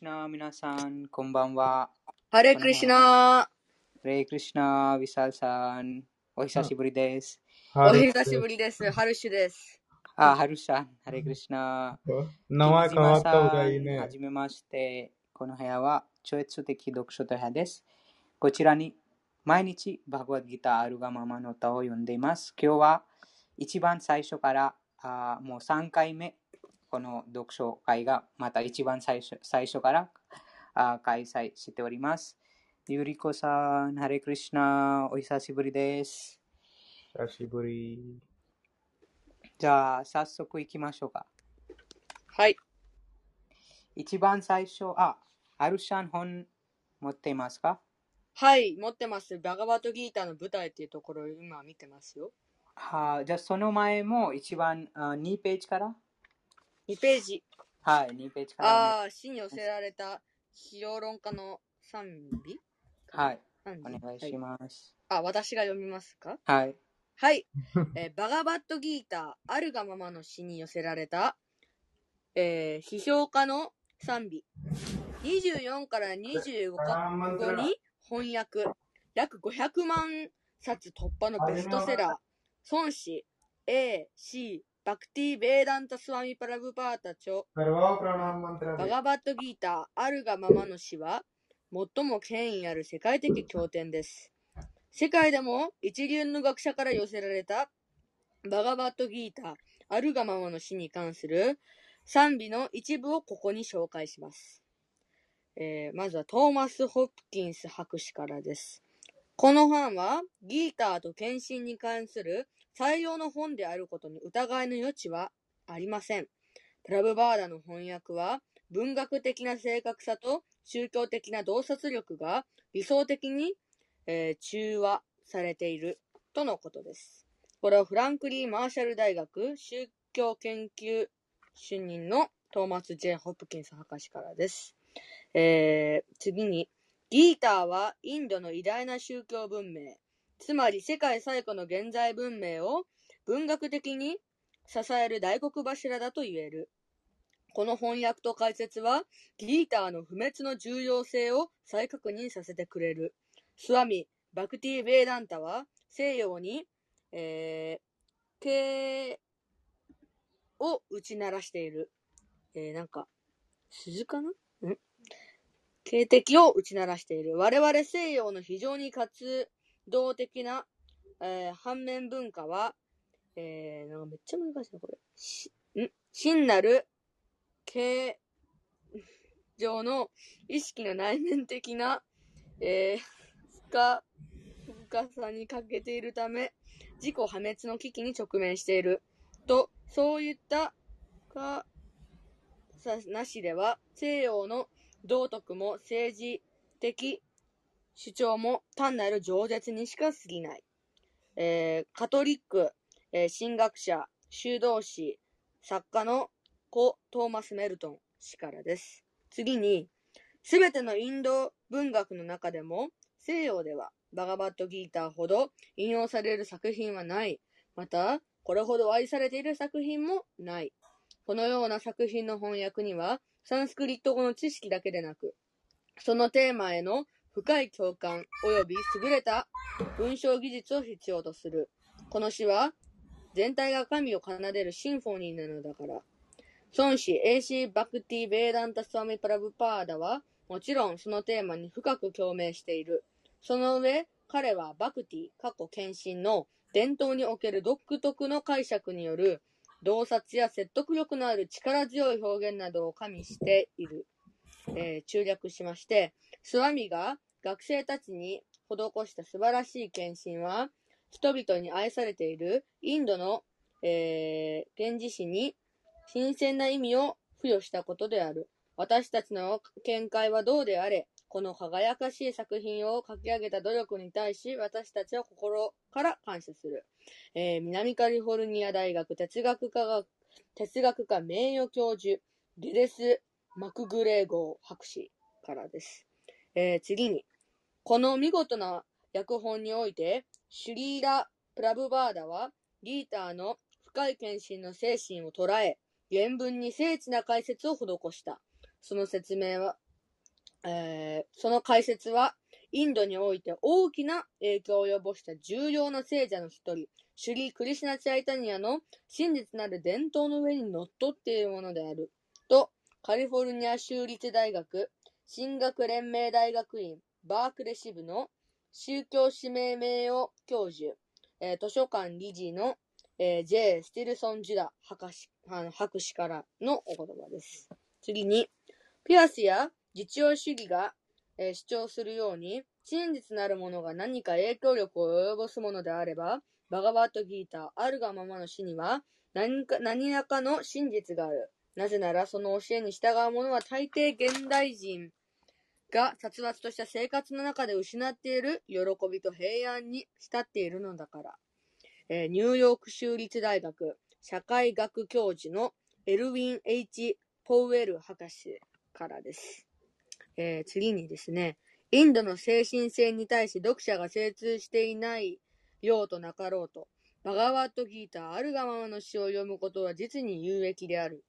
シナ、皆さん、こんばんは。ハレクリシナハレクリシナ、ウィサルさん、お久しぶりです。お久しぶりです。ハルシュです。あ、ハルさん、ハレクリシナ。नवा ジ変わった方がいいん、ねは。じめまして。この部屋は超越的読書と部屋です。こちらに毎日バグワギターあるがままの歌を読んでいます。今日は一番最初からあーもう3回目、この読書会がまた一番最初最初からあー開催しております。ゆりこさん、ハレクリシナ、お久しぶりです。久しぶり。じゃあ、早速行きましょうか。はい。一番最初、あ、アルシャン本持っていますか？はい、持ってます。バガバットギーターの舞台っていうところを今見てますよ。はじゃあ、その前も一番あ2ページから？2ページ。はい、2ページから、ああ、詩に寄せられた評論家の賛美はい、賛美お願いします。あ、私が読みますか？はい、はい。えーバガバットギーター、あるがままの詩に寄せられた、えー批評家の賛美。24から25カ国語に翻訳。約500万冊突破のベストセラー。孫子、A、C、バクティ・ベーダンタ・スワミ・パラブパータチョ、バガバット・ギーター、あるがままの詩は、最も権威ある世界的経典です。世界でも一流の学者から寄せられた、バガバット・ギーター、あるがままの詩に関する賛美の一部をここに紹介します。えー、まずはトーマス・ホップキンス博士からです。この本はギーターと献身に関する最良の本であることに疑いの余地はありません。プラブバーダの翻訳は文学的な正確さと宗教的な洞察力が理想的に、えー中和されているとのことです。これはフランクリー・マーシャル大学宗教研究主任のトーマス・ジェイ・ホプキンス博士からです。えー次に、ギーターはインドの偉大な宗教文明、つまり世界最古の現在文明を文学的に支える大黒柱だと言える。この翻訳と解説は、ギーターの不滅の重要性を再確認させてくれる。スワミ・バクティ・ベーダンタは、西洋に、えー、経を打ち鳴らしている。えー、なんか、鈴かなん？警笛を打ち鳴らしている。我々西洋の非常に活動的な、えー反面文化は、えー、なんかめっちゃ難しいな、これ。し、ん？真なる、形状の意識の内面的な、えー、深、深さに欠けているため、自己破滅の危機に直面している。と、そういったか、さなしでは、西洋の道徳も政治的主張も単なる饒舌にしか過ぎない。えーカトリック、えー神学者、修道士、作家の故トーマス・メルトン氏からです。次に、すべてのインド文学の中でも、西洋ではバガバットギーターほど引用される作品はない。また、これほど愛されている作品もない。このような作品の翻訳には、サンスクリット語の知識だけでなく、そのテーマへの深い共感及び優れた文章技術を必要とする。この詩は、全体が神を奏でるシンフォニーなのだから。孫子 A.C. バクティ・ベーダンタ・スワミ・プラブパーダは、もちろんそのテーマに深く共鳴している。その上、彼はバクティ、過去献身の伝統における独特の解釈による洞察や説得力のある力強い表現などを加味している。えー中略しまして、スワミが学生たちに施した素晴らしい献身は、人々に愛されているインドの、えー、源氏史に新鮮な意味を付与したことである。私たちの見解はどうであれ、この輝かしい作品を書き上げた努力に対し、私たちは心から感謝する。えー南カリフォルニア大学哲学科学哲学科名誉教授、リレス・マクグレーゴー博士からです。えー次に、この見事な訳本において、シュリーラ・プラブバーダは、ギーターの深い献身の精神を捉え、原文に精緻な解説を施した。その説明は、えーその解説は、インドにおいて大きな影響を及ぼした重要な聖者の一人、シュリー・クリシナ・チャイタニアの真実なる伝統の上にのっとっているものである。と、カリフォルニア州立大学、神学連盟大学院、バークレ支部の宗教指名名誉教授、えー図書館理事の、えー J. スティルソン・ジュダ博士あの博士からのお言葉です。次に、ピアスや実用主義が、えー主張するように、真実なるものが何か影響力を及ぼすものであれば、バガバットギーター、あるがままの詩には何か、何らかの真実がある。なぜなら、その教えに従う者は大抵現代人が殺伐とした生活の中で失っている喜びと平安に浸っているのだから。えーニューヨーク州立大学社会学教授のエルウィン・ H・ ポウエル博士からです。えー次にですね、インドの精神性に対し読者が精通していないようとなかろうと、バガワットギーターあるがままの詩を読むことは実に有益である。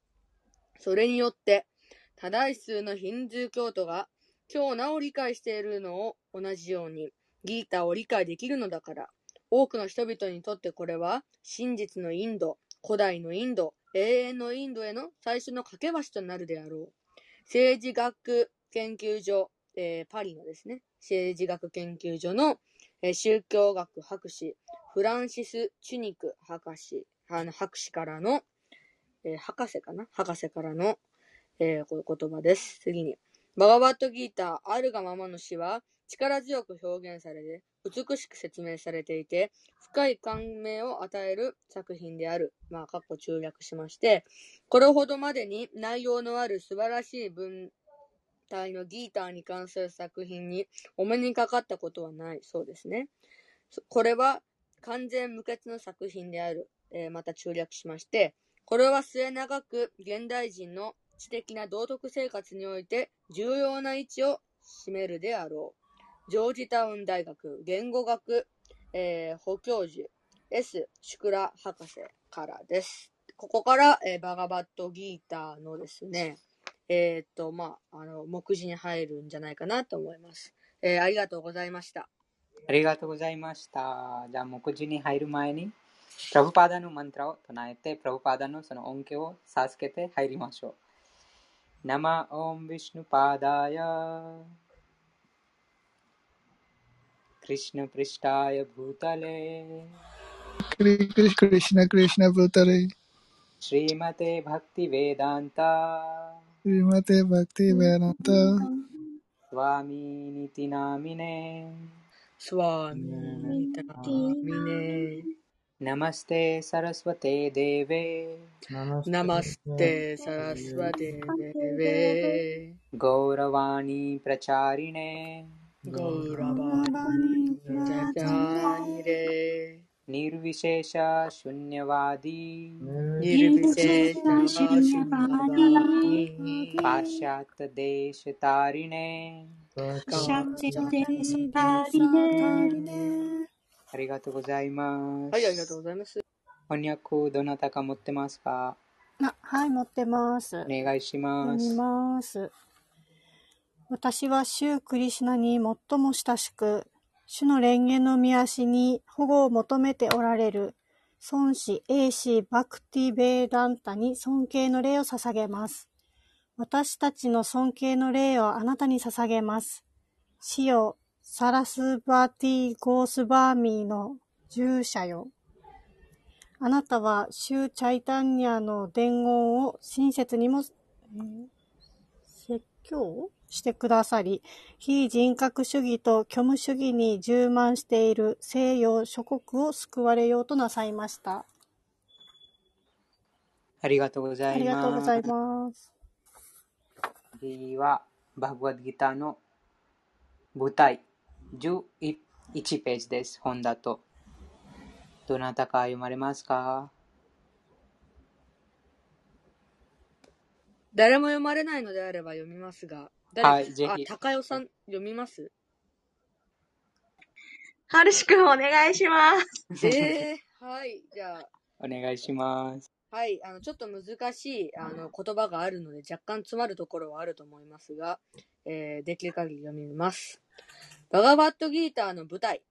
それによって、多大数のヒンズー教徒が今日なお理解しているのを同じように、ギータを理解できるのだから、多くの人々にとってこれは、真実のインド、古代のインド、永遠のインドへの最初の架け橋となるであろう。政治学研究所、えーパリのですね、政治学研究所の、えー宗教学博士、フランシス・チュニク博士、あの、博士からの、えー博士かな？博士からの、えーこ言葉です。次に。バガバットギーター、あるがままの詩は、力強く表現されて、美しく説明されていて、深い感銘を与える作品である。まあ、かっこ中略しまして、これほどまでに内容のある素晴らしい文体のギーターに関する作品にお目にかかったことはない。そうですね。これは完全無欠の作品である。えーまた中略しまして、これは末永く現代人の知的な道徳生活において重要な位置を占めるであろう。ジョージタウン大学言語学、えー補教授 S. シュクラ博士からです。ここから、えーバガバットギーターのですね、えーっと、まあ、あの、目次に入るんじゃないかなと思います。えーありがとうございました。ありがとうございました。じゃあ、目次に入る前に、ಪ್ರಭುಪಾದನು ಮಂತ್ರವು ತೊನಾಯತ್ತೆ ಪ್ರಭುಪಾದನು ಸೊನ ಓಂಕೆವೋ ಸಾಸ್ಕೆತೆ ಹೈರಿಮಾಶೋ ನಮ ಓಂ ವಿಷ್ಣು ಪಾದಾಯ कृष्ण पृष्ठाय भूतले। कृष्ण कृष्ण भूतले। श्रीमते भक्ति वेदांता श्रीमते भक्ति वेदांता स्वामी नीति नामिने। स्वामी नीति नामिने। नमस्ते सरस्वते देवे। नमस्ते सरस्वते देवे। गौरवाणी प्रचारिणे। गौरवाणी रे निर्विशेष शून्यवादी। निर्विशेष देश तारिणे ありがとうございます。はい、ありがとうございます。翻訳どなたか持ってますか？あ、はい、持ってます。お願いします読み。ます。私は主クリシュナに最も親しく、主の蓮華の御足に保護を求めておられる、孫子、英子、バクティ・ベーダンタに尊敬の礼を捧げます。私たちの尊敬の礼をあなたに捧げます。死よ、サラスバティ・ゴースバーミーの従者よ。あなたは、シュチャイタンニャの伝言を親切にも、えー説教してくださり、非人格主義と虚無主義に充満している西洋諸国を救われようとなさいました。ありがとうござありいます。がとうございます。次は、バグワッドギターの舞台、11ページです。本だと。どなたか読まれますか？誰も読まれないのであれば読みますが、誰はいぜひあ、高代さん読みます？はるしくんお願いします。えー、はい、じゃあ、お願いします。はい、あの、ちょっと難しい、あの、言葉があるので、若干詰まるところはあると思いますが、えー、できる限り読みます。バガバットギーターの舞台。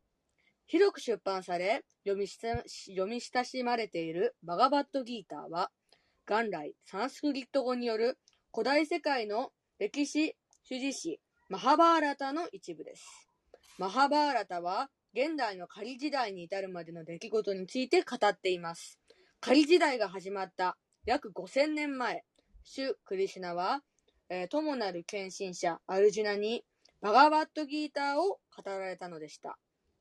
広く出版され、読みし読み親しまれているバガバットギーターは、元来、サンスクリット語による古代世界の歴史、主事史、マハバーラタの一部です。マハバーラタは、現代の仮時代に至るまでの出来事について語っています。仮時代が始まった約5000年前、主クリシュナは、えー、友なる献身者アルジュナにバガバットギーターを語られたのでした。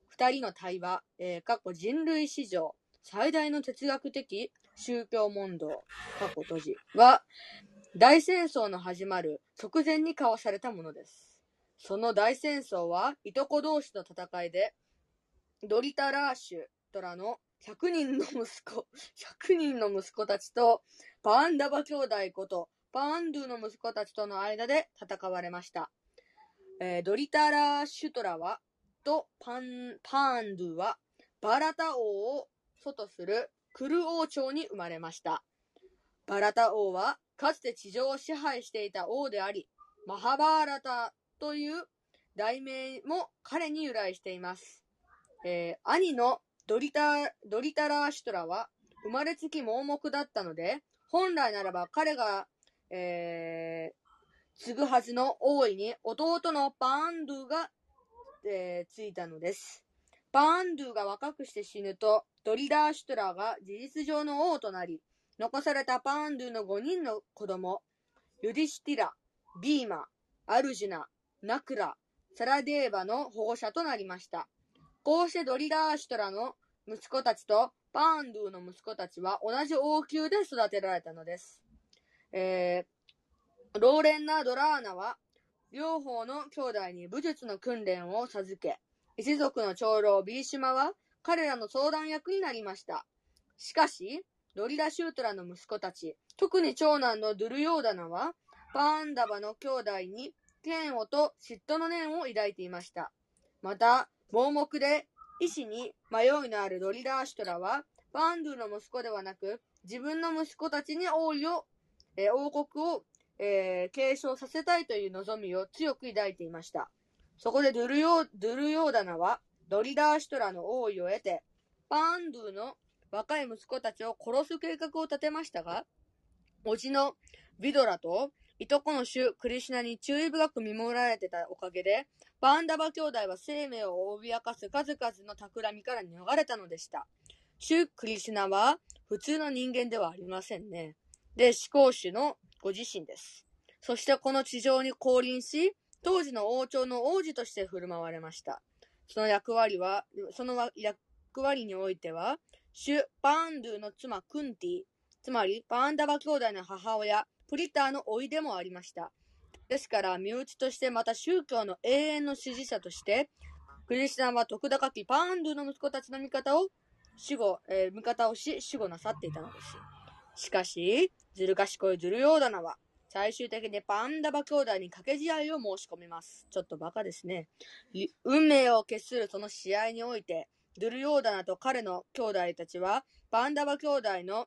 二人の対話、えー、過去人類史上最大の哲学的宗教問答、過去閉じは、大戦争の始まる直前に交わされたものです。その大戦争は、いとこ同士の戦いで、ドリタラーシュトラの100人の息子、100人の息子たちと、パンダバ兄弟こと、パンドゥの息子たちとの間で戦われました。えードリタラシュトラは、とパン、パーンドゥは、バラタ王を祖とするクル王朝に生まれました。バラタ王は、かつて地上を支配していた王であり、マハバーラタという題名も彼に由来しています。えー兄のドリタ、ドリタラーシュトラは生まれつき盲目だったので、本来ならば彼が、えー継ぐはずの王位に弟のパンドゥが、えーついたのです。パンドゥが若くして死ぬと、ドリラーシュトラが事実上の王となり、残されたパンドゥの5人の子供、ユディシティラ、ビーマ、アルジュナ、ナクラ、サラデーバの保護者となりました。こうしてドリラーシュトラの息子たちとパンドゥの息子たちは同じ王宮で育てられたのです。えーローレンナ・ドラーナは両方の兄弟に武術の訓練を授け、一族の長老ビーシマは彼らの相談役になりました。しかし、ドリラ・シュートラの息子たち、特に長男のドゥルヨーダナは、パーンダバの兄弟に嫌悪と嫉妬の念を抱いていました。また、盲目で意志に迷いのあるドリラーシュトラは、パンドゥの息子ではなく、自分の息子たちに王位を、え王国を、えー継承させたいという望みを強く抱いていました。そこでドゥルヨードゥルヨーダナは、ドリラーシュトラの王位を得て、パンドゥの若い息子たちを殺す計画を立てましたが、叔父のビドラと、いとこの主クリシュナに注意深く見守られてたおかげで、パンダバ兄弟は生命を脅かす数々の企みから逃れたのでした。主クリシュナは普通の人間ではありませんね。で、思考主のご自身です。そしてこの地上に降臨し、当時の王朝の王子として振る舞われました。その役割は、その役割においては、主パンドゥの妻クンティ、つまりパンダバ兄弟の母親、プリターの甥でもありました。ですから、身内としてまた宗教の永遠の支持者として、クリスチャンは徳高きパンドゥの息子たちの味方を死後、えー味方をし、死後なさっていたのです。しかし、ずる賢いずるようだなは、最終的にパンダバ兄弟に掛け試合を申し込みます。ちょっとバカですね。運命を決するその試合において、ドゥルヨーダナと彼の兄弟たちは、パンダバ兄弟の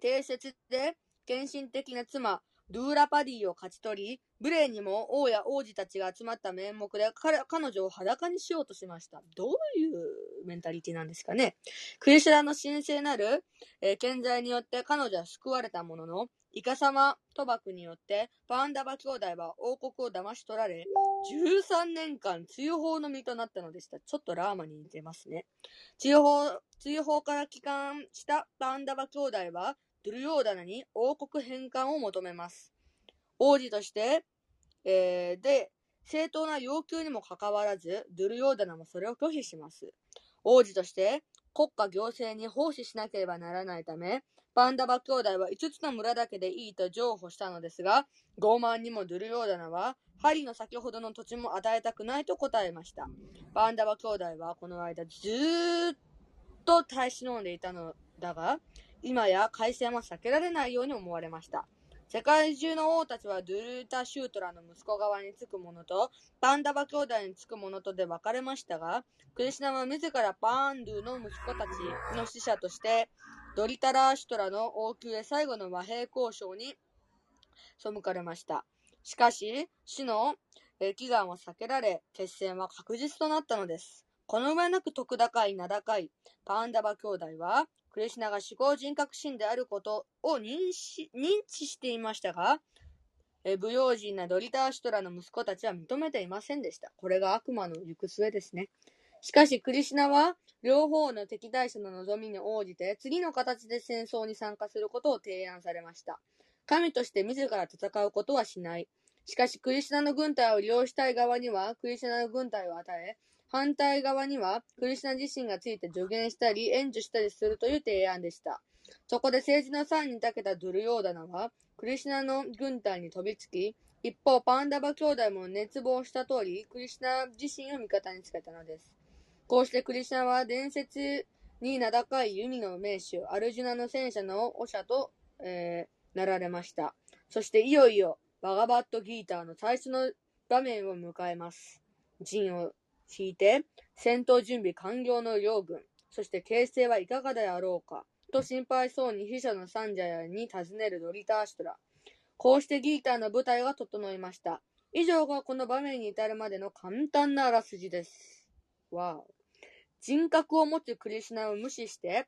定説で献身的な妻、ドゥーラパディを勝ち取り、無礼にも王や王子たちが集まった面目で彼彼女を裸にしようとしました。どういうメンタリティなんですかね。クリシュラの神聖なる、えー健在によって彼女は救われたものの、イカサマ賭博によってパンダバ兄弟は王国を騙し取られ、13年間追放の身となったのでした。ちょっとラーマに似てますね。追放、追放から帰還したパンダバ兄弟は、ドゥルヨーダナに王国返還を求めます。王子として、えーで、正当な要求にもかかわらず、ドゥルヨーダナもそれを拒否します。王子として国家行政に奉仕しなければならないため、パンダバ兄弟は5つの村だけでいいと譲歩したのですが、傲慢にもドゥルヨーダナは、針の先ほどの土地も与えたくないと答えました。パンダバ兄弟はこの間ずっと耐え忍んでいたのだが、今や海戦は避けられないように思われました。世界中の王たちはドゥルータ・シュートラの息子側につく者と、パンダバ兄弟につく者とで分かれましたが、クリシナは自らパンドゥの息子たちの使者として、ドリタラーシュトラの王宮へ最後の和平交渉に背かれました。しかし、死の祈願は避けられ、決戦は確実となったのです。この上なく徳高い名高いパンダバ兄弟は、クリシュナが思考人格神であることを認識認知していましたが、え不用心なドリターシュトラの息子たちは認めていませんでした。これが悪魔の行く末ですね。しかし、クリシュナは、両方の敵対者の望みに応じて、次の形で戦争に参加することを提案されました。神として自ら戦うことはしない。しかし、クリシュナの軍隊を利用したい側には、クリシュナの軍隊を与え、反対側には、クリシュナ自身がついて助言したり、援助したりするという提案でした。そこで政治の際に長けたドゥルヨーダナは、クリシュナの軍隊に飛びつき、一方、パンダバ兄弟も熱望した通り、クリシュナ自身を味方につけたのです。こうしてクリシュナは伝説に名高い弓の名手、アルジュナの戦車の長者と、えーなられました。そしていよいよ、バガバットギーターの最初の場面を迎えます。陣を引いて、戦闘準備完了の両軍、そして形勢はいかがであろうか、と心配そうに秘書のサンジャヤに尋ねるドリターシュトラ。こうしてギーターの舞台が整いました。以上がこの場面に至るまでの簡単なあらすじです。わお。人格を持つクリシュナを無視して、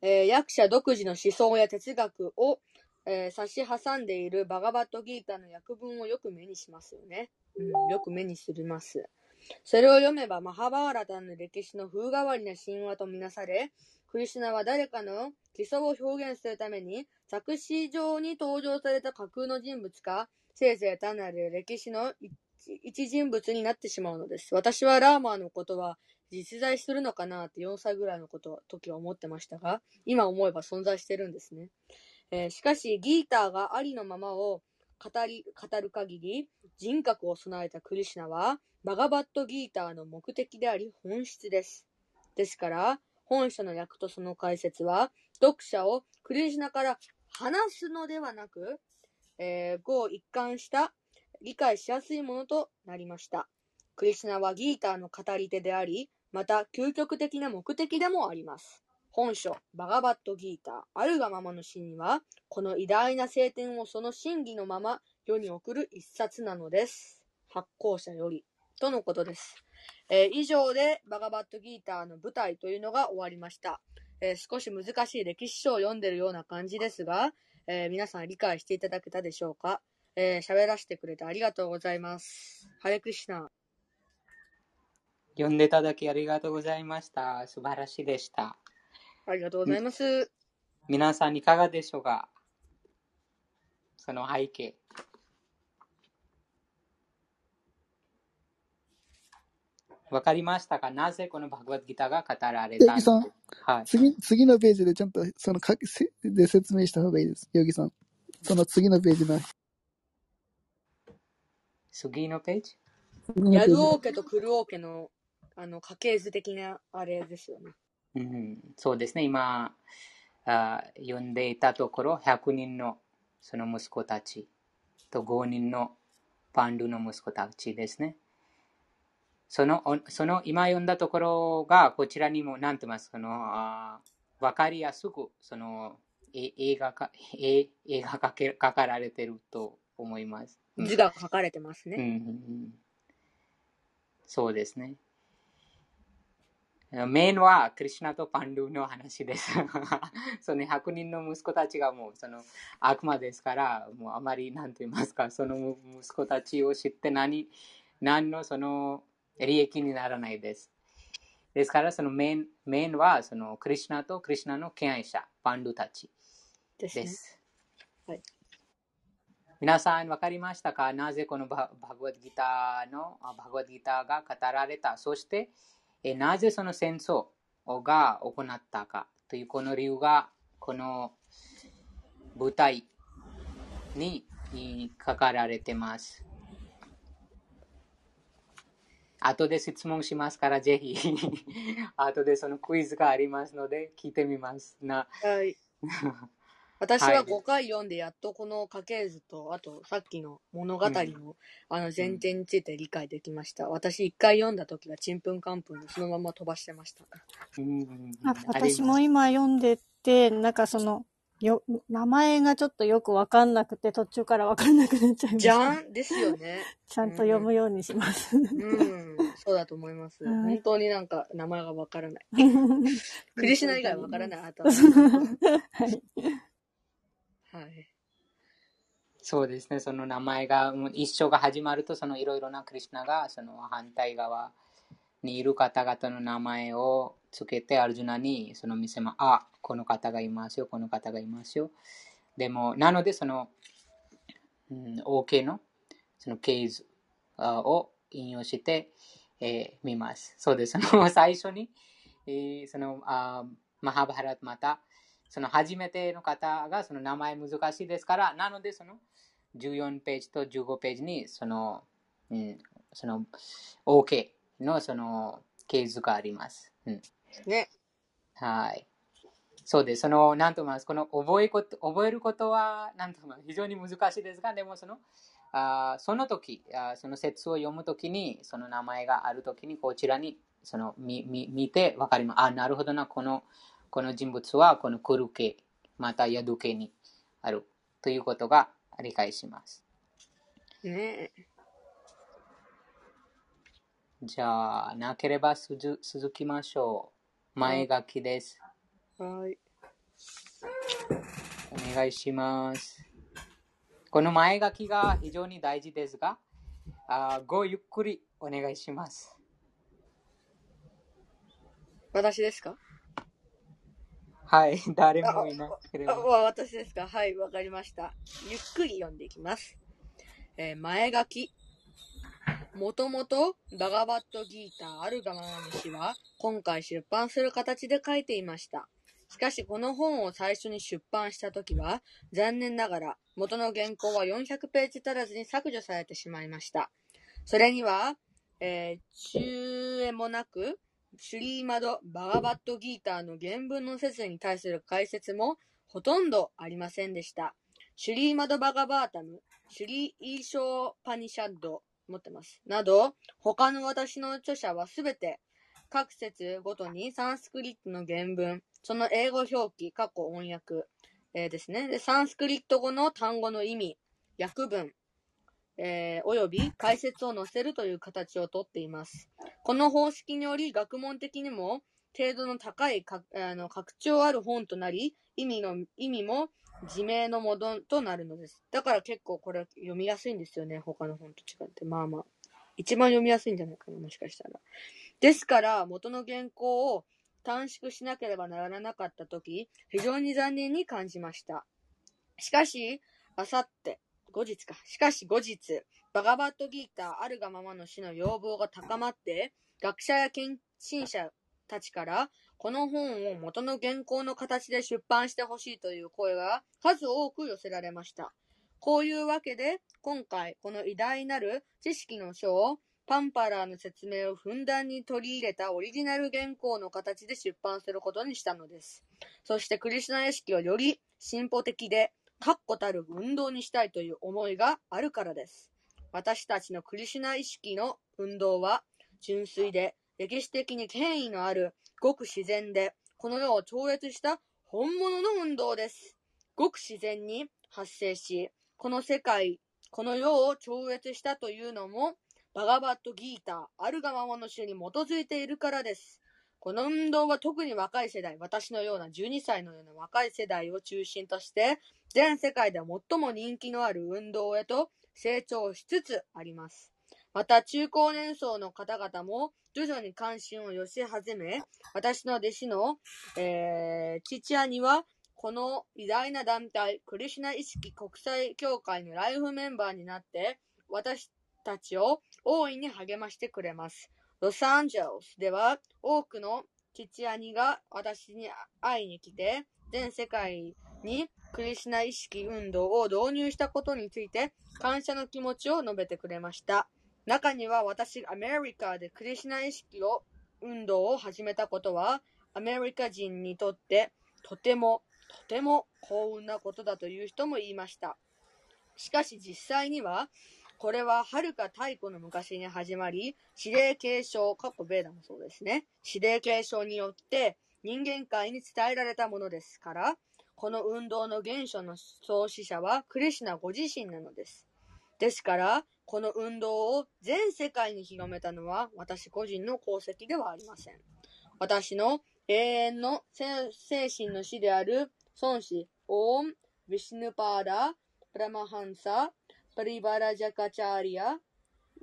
えー役者独自の思想や哲学を、えー差し挟んでいるバガバットギーターの訳文をよく目にしますよね。うん、よく目にするます。それを読めば、マハバーラタの歴史の風変わりな神話とみなされ、クリシュナは誰かの基礎を表現するために、作詞上に登場された架空の人物か、せいぜい単なる歴史の一一人物になってしまうのです。私はラーマーのことは実在するのかなって4歳ぐらいのこと時は思ってましたが、今思えば存在してるんですね。えーしかし、ギーターがありのままを語り、語る限り、人格を備えたクリシナは、バガバットギーターの目的であり本質です。ですから、本書の訳とその解説は、読者をクリシナから話すのではなく、えー、語を一貫した理解しやすいものとなりました。クリシナはギーターの語り手であり、また究極的な目的でもあります。本書、バガバットギーター、あるがままの詩には、この偉大な聖典をその真偽のまま世に送る一冊なのです。発行者より。とのことです。えー以上でバガバットギーターの舞台というのが終わりました。えー少し難しい歴史書を読んでるような感じですが、えー皆さん理解していただけたでしょうか？えー喋らせてくれてありがとうございます。ハレクシナ。読んでいただきありがとうございました。素晴らしいでした。ありがとうございます。皆さんいかがでしょうか？その背景。わかりましたか？なぜこのバグワッドギターが語られたの？ヨギさん、はい。次、次のページでちゃんと、そのかせで説明した方がいいです。ヨギさん。その次のページの、次のページ？ヤ次のページド王家とクル王家のあの家系図的なあれですよね。うん、そうですね。今、あ読んでいたところ、100人のその息子たちと5人のパンドゥの息子たちですね。その、おその今読んだところが、こちらにも、なんて言いますか、その、あわかりやすく、その、え映画か、え映画かけ書かられてると思います。うん図が書かれてますうんうね。んうんそうですね。メインはクリシュナとパンドゥの話です。その100人の息子たちがもうその悪魔ですから、もうあまりなんと言いますか、その息子たちを知って何何のその利益にならないです。ですから、そのメインメインはそのクリシュナとクリシュナの敬愛者、パンドゥたちですね。です。はい皆さん分かりましたか？なぜこのババグワッドギターのあバグワッドギターが語られた？そしてえなぜその戦争が行ったかというこの理由がこの舞台に書かられてます。後で質問しますから、ぜひ、後でそのクイズがありますので、聞いてみます。な、はい。私ははい5回読んで、やっとこの家系図と、あとさっきの物語の、あの前提について理解できました。私1回読んだ時はちんぷんかんぷんでそのまま飛ばしてました。うんあ私も今読んでて、なんかその、よ、名前がちょっとよくわかんなくて、途中からわかんなくなっちゃいました。じゃんですよね。ちゃんと読むようにします。うん、そうだと思います。はい本当になんか名前がわからない。クリシュナ以外わからない。あとは。はい。はい。そうですね、その名前が、一生が始まると、そのいろいろなクリシュナが、その反対側にいる方々の名前をつけて、アルジュナにその見せま、あ、この方がいますよ、この方がいますよ。でも、なので、その、うん、OK の、その経図あを引用して、えー見ます。そうです。その最初に、えーその、あマハバハラまた、その初めての方がその名前難しいですから、なのでその14ページと15ページにその、うん、その OK のその経図があります。うん、ね。はい。そうです。その、なんと言いますこの覚えこと覚えることは、なんと言います非常に難しいですが、でもその、あーその時あーその説を読むときに、その名前があるときに、こちらにその見見見てわかります。あ、なるほどな、このこの人物はこのクル系、またヤド系にあるということが理解します。ねじゃあ、なければすず続きましょう。前書きです。はい。お願いします。この前書きが非常に大事ですが、あごゆっくりお願いします。私ですか？はい、誰もいなけれ、ば。私ですか？はい、わかりました。ゆっくり読んでいきます。えー前書き。もともと、バガバットギーター・アルガママニ氏は、今回出版する形で書いていました。しかし、この本を最初に出版したときは、残念ながら、元の原稿は400ページ足らずに削除されてしまいました。それには、えー中絵もなく、シュリーマド・バガバットギーターの原文の説に対する解説もほとんどありませんでした。シュリーマド・バガバータム、シュリー・イーショー・パニシャッド、持ってます。など、他の私の著者はすべて各節ごとにサンスクリットの原文、その英語表記、過去音訳、えーですね。で、サンスクリット語の単語の意味、訳文、えーおよび 解説を載せるという形をとっています。この方式により学問的にも程度の高いかあの拡張ある本となり、意味の、意味も自明のものとなるのです。だから結構これ読みやすいんですよね、他の本と違って。まあまあ。一番読みやすいんじゃないかな、もしかしたら。ですから、元の原稿を短縮しなければならなかったとき、非常に残念に感じました。しかし、あさって、後日か。しかし後日、バガバットギーターあるがままの死の要望が高まって、学者や献身者たちから、この本を元の原稿の形で出版してほしいという声が数多く寄せられました。こういうわけで、今回、この偉大なる知識の書を、パンパラーの説明をふんだんに取り入れたオリジナル原稿の形で出版することにしたのです。そしてクリシュナ意識をより進歩的で、確固たる運動にしたいという思いがあるからです。私たちのクリシュナ意識の運動は、純粋で、歴史的に権威のある、ごく自然で、この世を超越した本物の運動です。ごく自然に発生し、この世界、この世を超越したというのも、バガバットギーター、あるがままの種に基づいているからです。この運動は特に若い世代、私のような12歳のような若い世代を中心として、全世界で最も人気のある運動へと成長しつつあります。また中高年層の方々も徐々に関心を寄せ始め、私の弟子の、えー、父親にはこの偉大な団体、クリシュナ意識国際協会のライフメンバーになって、私たちを大いに励ましてくれます。ロサンゼルスでは多くの父兄が私に会いに来て、全世界にクリシナ意識運動を導入したことについて感謝の気持ちを述べてくれました。中には私がアメリカでクリシナ意識を運動を始めたことは、アメリカ人にとってとてもとても幸運なことだという人も言いました。しかし実際には、これははるか太古の昔に始まり、指令継承、過去ベーダもそうですね。指令継承によって人間界に伝えられたものですから、この運動の原初の創始者はクリシナご自身なのです。ですから、この運動を全世界に広めたのは私個人の功績ではありません。私の永遠の精神の師である孫子、オーム、ヴィシヌパーダ、プラマハンサ、パリバラジャカチャーリア、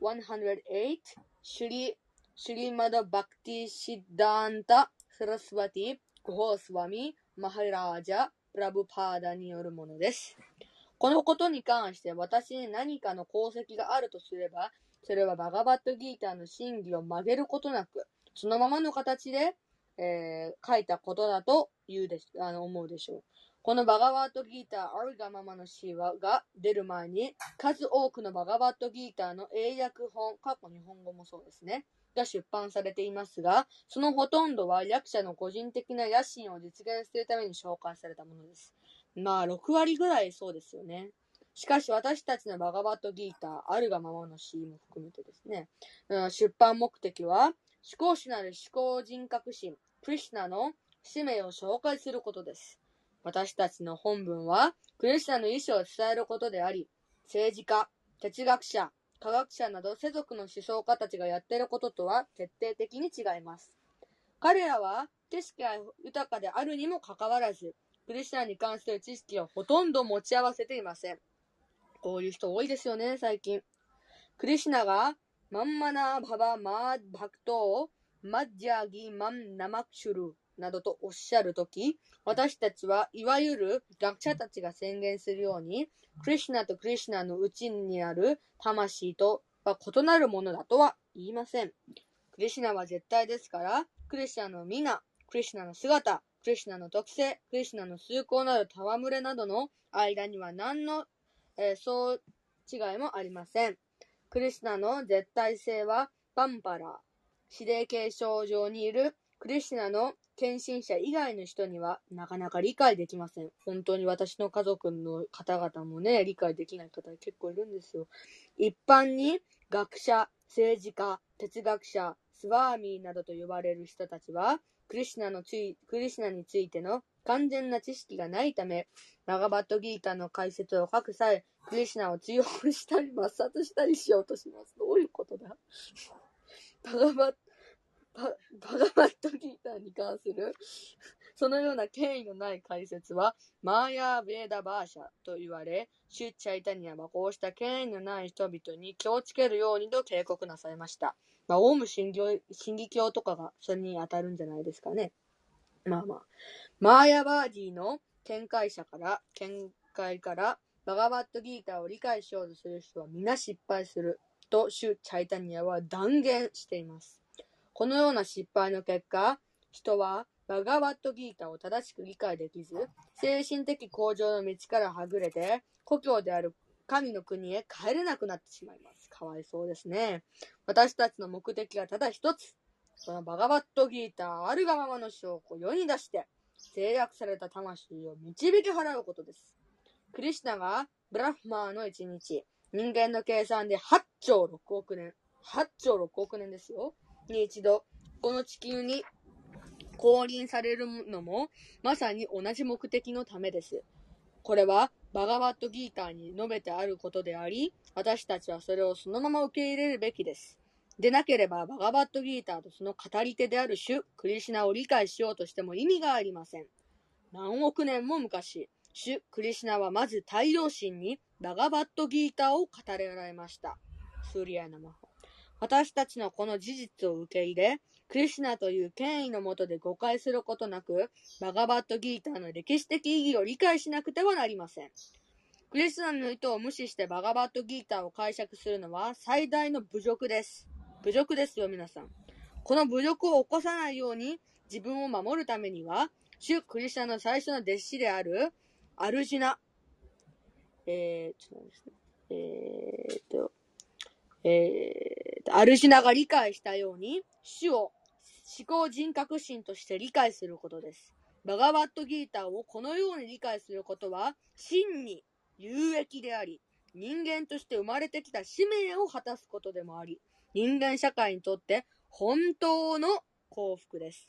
108、シュリ、シュリマダ・バクティ・シッダンタ・サラスワティ、ゴホースワミ、マハラージャ、プラブパーダによるものです。このことに関して私に何かの功績があるとすれば、それはバガバットギーターの真偽を曲げることなく、そのままの形で、えー書いたことだと言うでしあの思うでしょう。このバガバットギーター、あるがままの詩話が出る前に、数多くのバガバットギーターの英訳本、過去日本語もそうですね、が出版されていますが、そのほとんどは役者の個人的な野心を実現するために紹介されたものです。まあ、6割ぐらいそうですよね。しかし私たちのバガバットギーター、あるがままの詩も含めてですね、出版目的は、思考主なる思考人格心、クリシナの使命を紹介することです。私たちの本文は、クリシュナの意思を伝えることであり、政治家、哲学者、科学者など世俗の思想家たちがやっていることとは徹底的に違います。彼らは知識が豊かであるにもかかわらず、クリシュナに関する知識をほとんど持ち合わせていません。こういう人多いですよね、最近。クリシナが、マンマナーババマーバクトー、マッジャーギーマンナマクシュルなどとおっしゃるとき、私たちはいわゆる学者たちが宣言するように、クリシュナとクリシュナのうちにある魂とは異なるものだとは言いません。クリシュナは絶対ですから、クリシュナの皆、クリシュナの姿、クリシュナの特性、クリシュナの崇高なる戯れなどの間には何の、えー相違いもありません。クリシュナの絶対性はパンパラ、指令継承上にいるクリシュナの献身者以外の人にはなかなか理解できません。本当に私の家族の方々もね、理解できない方結構いるんですよ。一般に学者、政治家、哲学者、スワーミーなどと呼ばれる人たちは、クリシュナのついクリシナについての完全な知識がないため、バガバットギータの解説を書く際、クリシナを追放したり抹殺したりしようとします。どういうことだ？バガバッバガバットギーターに関するそのような権威のない解説は、マーヤー・ベーダ・バーシャと言われ、シュッチャイタニアはこうした権威のない人々に気をつけるようにと警告なされました。まあ、オウム真理真理教とかがそれに当たるんじゃないですかね。まあまあ。マーヤバーディの見解者から、見解から、バガバットギーターを理解しようとする人は皆失敗すると、シュ・チャイタニアは断言しています。このような失敗の結果、人はバガバットギータを正しく理解できず、精神的向上の道からはぐれて、故郷である神の国へ帰れなくなってしまいます。かわいそうですね。私たちの目的はただ一つ。そのバガバットギーターあるがままの証拠を世に出して、制約された魂を導き払うことです。クリシナがブラフマーの一日、人間の計算で8兆6億年、8兆6億年ですよ。に一度、この地球に降臨されるのも、まさに同じ目的のためです。これは、バガバットギーターに述べてあることであり、私たちはそれをそのまま受け入れるべきです。でなければ、バガバットギーターとその語り手である主、クリシナを理解しようとしても意味がありません。何億年も昔、主、クリシナはまず太陽神にバガバットギーターを語られました。スーリアナマハ。私たちのこの事実を受け入れ、クリシュナという権威のもとで誤解することなく、バガバットギーターの歴史的意義を理解しなくてはなりません。クリスナの意図を無視してバガバットギーターを解釈するのは最大の侮辱です。侮辱ですよ、皆さん。この侮辱を起こさないように自分を守るためには、主クリスチャンの最初の弟子であるアルジナ、えー、ちょっとえーっと、えー、アルジュナが理解したように、主を思考人格心として理解することです。バガバットギーターをこのように理解することは、真に有益であり、人間として生まれてきた使命を果たすことでもあり、人間社会にとって本当の幸福です。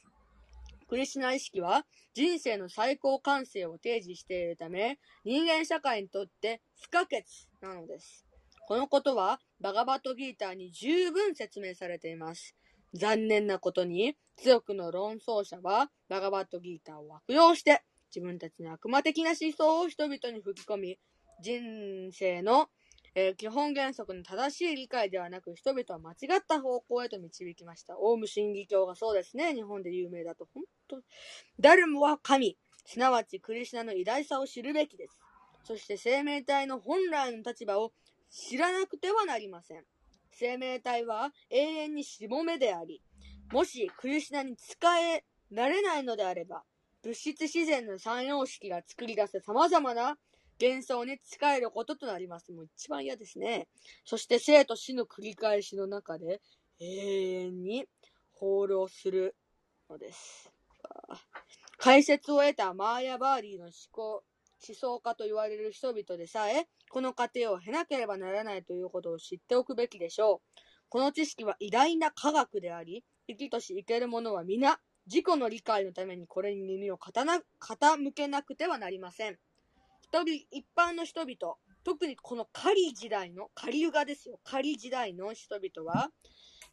クリシナ意識は人生の最高感性を提示しているため、人間社会にとって不可欠なのです。このことはバガバトギーターに十分説明されています。残念なことに、強くの論争者はバガバットギーターを悪用して、自分たちの悪魔的な思想を人々に吹き込み、人生の、えー基本原則の正しい理解ではなく、人々は間違った方向へと導きました。オウム真理教がそうですね。日本で有名だと。本当誰もは神、すなわちクリシナの偉大さを知るべきです。そして生命体の本来の立場を知らなくてはなりません。生命体は永遠にしもめであり、もしクリシナに使えられないのであれば、物質自然の三様式が作り出す様々な幻想に使えることとなります。もう一番嫌ですね。そして生と死の繰り返しの中で永遠に放浪するのです。解説を得たマーヤ・バーリーの思考、思想家と言われる人々でさえ、この過程を経なければならないということを知っておくべきでしょう。この知識は偉大な科学であり、生きとし生ける者は皆、自己の理解のためにこれに耳を傾けなくてはなりません。一人、一般の人々、特にこの狩り時代の、狩りユガですよ。狩り時代の人々は、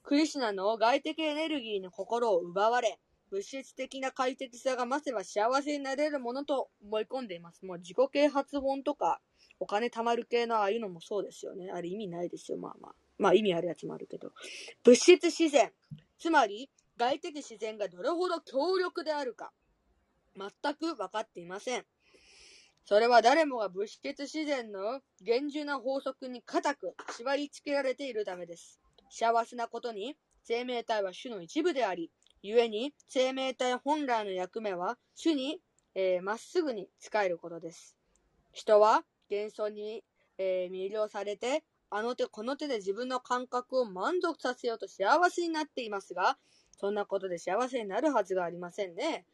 クリシュナの外的エネルギーに心を奪われ、物質的な快適さが増せば幸せになれるものと思い込んでいます。もう自己啓発本とか、お金貯まる系のああいうのもそうですよね。あれ意味ないですよ。まあまあ。まあ意味あるやつもあるけど。物質自然。つまり、外的自然がどれほど強力であるか、全く分かっていません。それは誰もが物質自然の厳重な法則に固く縛り付けられているためです。幸せなことに、生命体は種の一部であり、故に生命体本来の役目は種にま、えー、っすぐに使えることです。人は幻想に、えー、魅了されて、あの手この手で自分の感覚を満足させようと幸せになっていますが、そんなことで幸せになるはずがありませんね。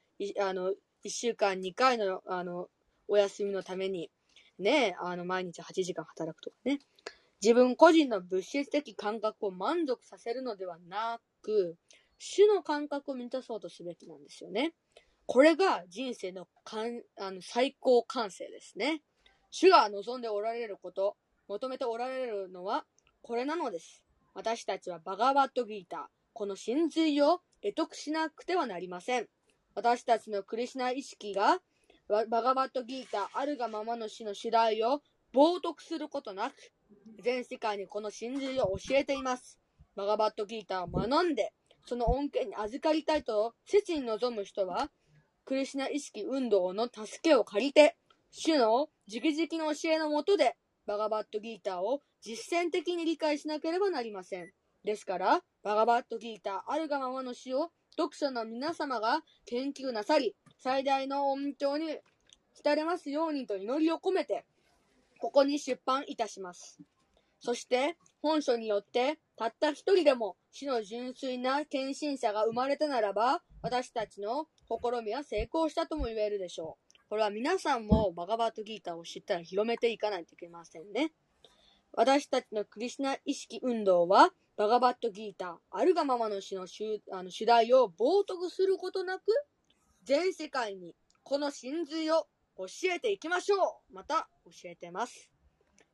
あの、一週間二回の、あの、お休みのために、ね、あの、毎日8時間働くとかね。自分個人の物質的感覚を満足させるのではなく、種の感覚を満たそうとすべきなんですよね。これが人生のかんあの最高感性ですね。主が望んでおられること、求めておられるのはこれなのです。私たちはバガバットギーター、この真髄を得得しなくてはなりません。私たちのクリシュナ意識がババガバットギーターあるがままの死の主題を冒涜することなく、全世界にこの真髄を教えています。バガバットギーターを学んで、その恩恵に預かりたいと切に望む人は、クリシナ意識運動の助けを借りて、主の直々の教えのもとで、バガバットギーターを実践的に理解しなければなりません。ですから、バガバットギーターあるがままの詩を読者の皆様が研究なさり、最大の恩寵に浸れますようにと祈りを込めて、ここに出版いたします。そして、本書によって、たった一人でも死の純粋な献身者が生まれたならば、私たちの試みは成功したとも言えるでしょう。これは皆さんもバガバットギーターを知ったら広めていかないといけませんね。私たちのクリシナ意識運動は、バガバットギーター、あるがままの詩の主あの主題を冒涜することなく、全世界にこの真髄を教えていきましょうまた教えてます。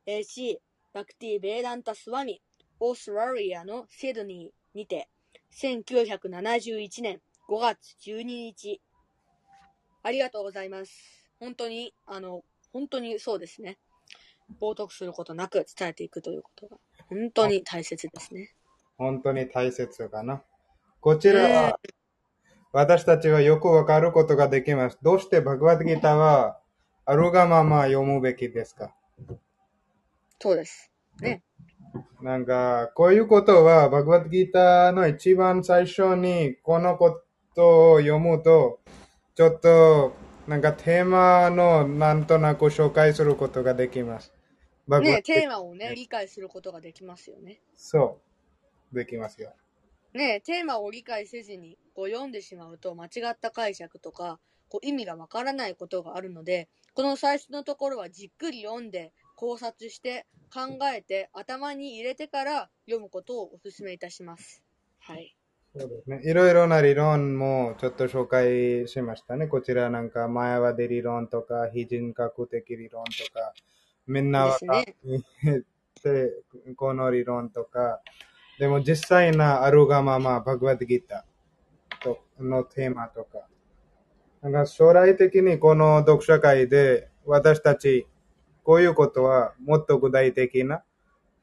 AC、バクティ・ベーダンタ・スワミ、オーストラリアのシドニーにて、1971年5月12日。ありがとうございます。本当に、あの、本当にそうですね。冒涜することなく伝えていくということが、本当に大切ですね。本当に大切かな。こちらは、私たちはよくわかることができます。どうしてバグワッドギーターはあるがまま読むべきですか？そうです。ね。なんか、こういうことは、バグワッドギーターの一番最初に、このことを読むと、ちょっと、なんかテーマのなんとなく紹介することができます。ね、テーマをね、理解することができますよね。そう。できますよ。ね、テーマを理解せずにこう読んでしまうと間違った解釈とかこう意味がわからないことがあるのでこの最初のところはじっくり読んで考察して考えて頭に入れてから読むことをお勧めいたします。はい。そうですね。いろいろな理論もちょっと紹介しましたね。こちらなんか、マヤワデ理論とか、非人格的理論とか、みんなはねでこの理論とか、でも実際なあるがまま、バグワッドギーターとのテーマとか、なんか将来的にこの読書会で私たち、こういうことはもっと具体的な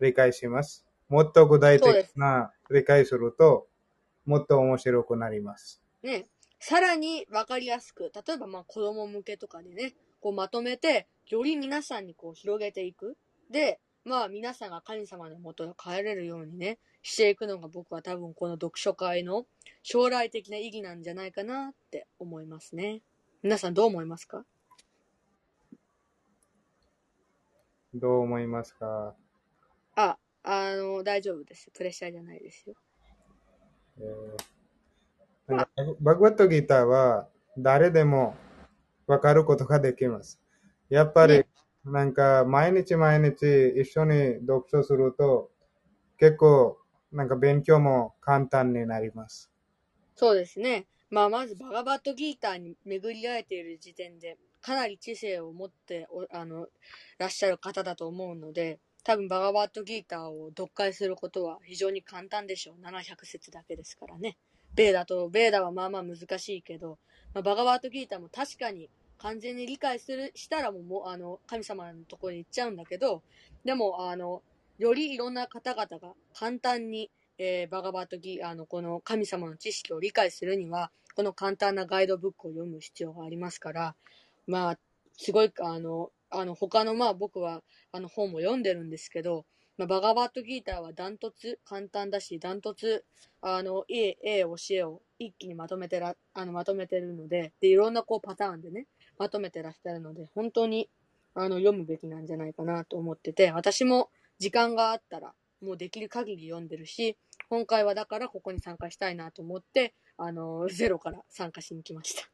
理解します。もっと具体的な理解すると、もっと面白くなります。ね、さらに分かりやすく、例えばまあ子供向けとかでね、こうまとめて、より皆さんにこう広げていく。で、まあ皆さんが神様のもとへ帰れるようにね、していくのが僕は多分この読書会の将来的な意義なんじゃないかなって思いますね。皆さんどう思いますか？どう思いますか、あ、あの、大丈夫です。プレッシャーじゃないですよ。えーなんかバグワットギーターは誰でもわかることができます。やっぱりね、なんか毎日毎日一緒に読書すると結構なんか勉強も簡単になります。そうですね。まあ、まず、バガバットギーターに巡り合えている時点で、かなり知性を持ってお、あの、らっしゃる方だと思うので、多分、バガバットギーターを読解することは非常に簡単でしょう。700節だけですからね。ベーダと、ベーダはまあまあ難しいけど、まあ、バガバットギーターも確かに完全に理解する、したらもう、あの、神様のところに行っちゃうんだけど、でも、あの、よりいろんな方々が簡単に、えーバガバットギーあの、この神様の知識を理解するには、この簡単なガイドブックを読む必要がありますから、まあ、すごい、あの、あの、他の、まあ僕は、あの本も読んでるんですけど、まあ、バガバットギーターはダントツ簡単だし、ダントツ、あの、いい、ええ教えを一気にまとめてら、あの、まとめてるので、で、いろんなこうパターンでね、まとめてらっしゃるので、本当に、あの、読むべきなんじゃないかなと思ってて、私も時間があったら、もうできる限り読んでるし、今回はだからここに参加したいなと思って、あの、ゼロから参加しに来ました。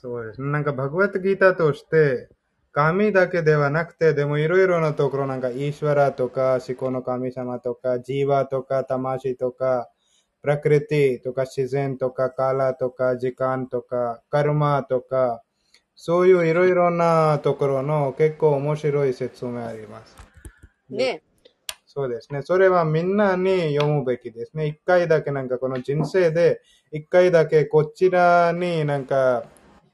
そうですね。なんかバグワットギーターとして、神だけではなくて、でもいろいろなところ、なんかイーシュワラとか、思考の神様とか、ジーワとか、魂とか、プラクリティとか、自然とか、カラとか、時間とか、カルマとか、そういういろいろなところの結構面白い説明あります。ねそうですね。それはみんなに読むべきですね。一回だけなんかこの人生で、一回だけこちらになんか、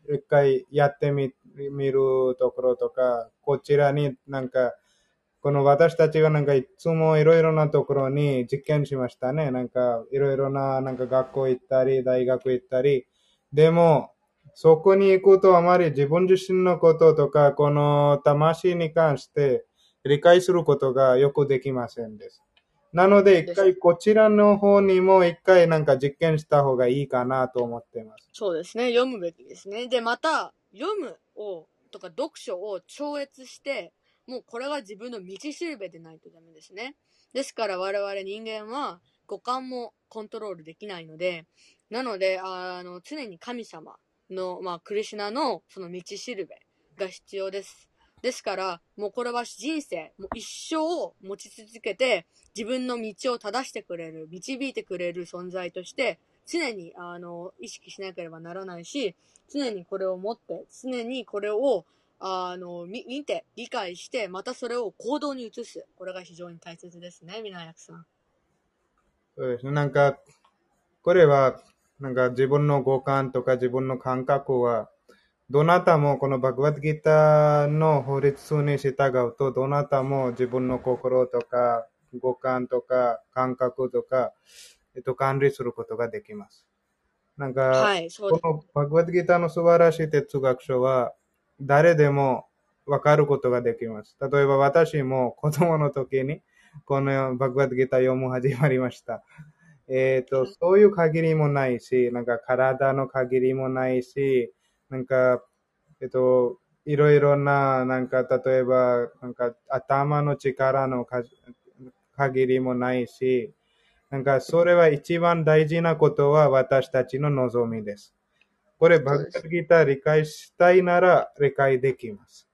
一回やってみ、見るところとか、こちらになんか、この私たちがなんかいつもいろいろなところに実験しましたね。なんかいろいろななんか学校行ったり、大学行ったり。でも、そこに行くとあまり自分自身のこととか、この魂に関して理解することがよくできませんです。なので、一回こちらの方にも一回なんか実験した方がいいかなと思っています。そうですね。読むべきですね。で、また、読むを、とか読書を超越して、もうこれが自分の道しるべでないとダメですね。ですから我々人間は五感もコントロールできないので、なので、あの、常に神様の、まあ、クリシュナのその道しるべが必要です。ですから、もうこれは人生、もう一生を持ち続けて、自分の道を正してくれる、導いてくれる存在として、常に、あの、意識しなければならないし、常にこれを持って、常にこれを、あの、み、見て、理解して、またそれを行動に移す。これが非常に大切ですね、みなやくさん。そうですね。なんか、これは、なんか自分の五感とか自分の感覚は、どなたもこのバグワッドギーターの法律に従うと、どなたも自分の心とか、五感とか感覚とか、えっと、管理することができます。なんか、はい。このバグワッドギーターの素晴らしい哲学書は、誰でもわかることができます。例えば私も子供の時に、このバグワッドギーター読む始まりました。えっ、と、そういう限りもないし、なんか体の限りもないし、なんか、えっと、いろいろな、なんか、例えば、なんか、頭の力のか限りもないし、なんか、それは一番大事なことは私たちの望みです。これ、バグワッドギター理解したいなら理解できます。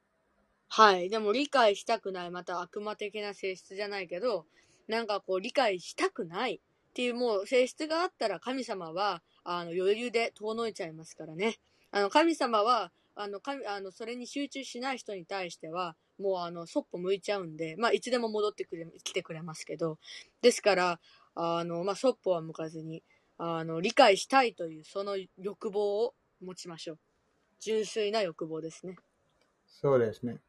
はい。でも理解したくない、また悪魔的な性質じゃないけど、なんかこう理解したくないっていうもう性質があったら神様は、あの余裕で遠のいちゃいますからね。あの神様は、あの神、あの、それに集中しない人に対しては、もうあの、そっぽ向いちゃうんで、まあ、いつでも戻ってくれ、来てくれますけど、ですから、あの、まあ、そっぽは向かずに、あの、理解したいという、その欲望を持ちましょう。純粋な欲望ですね。そうですね。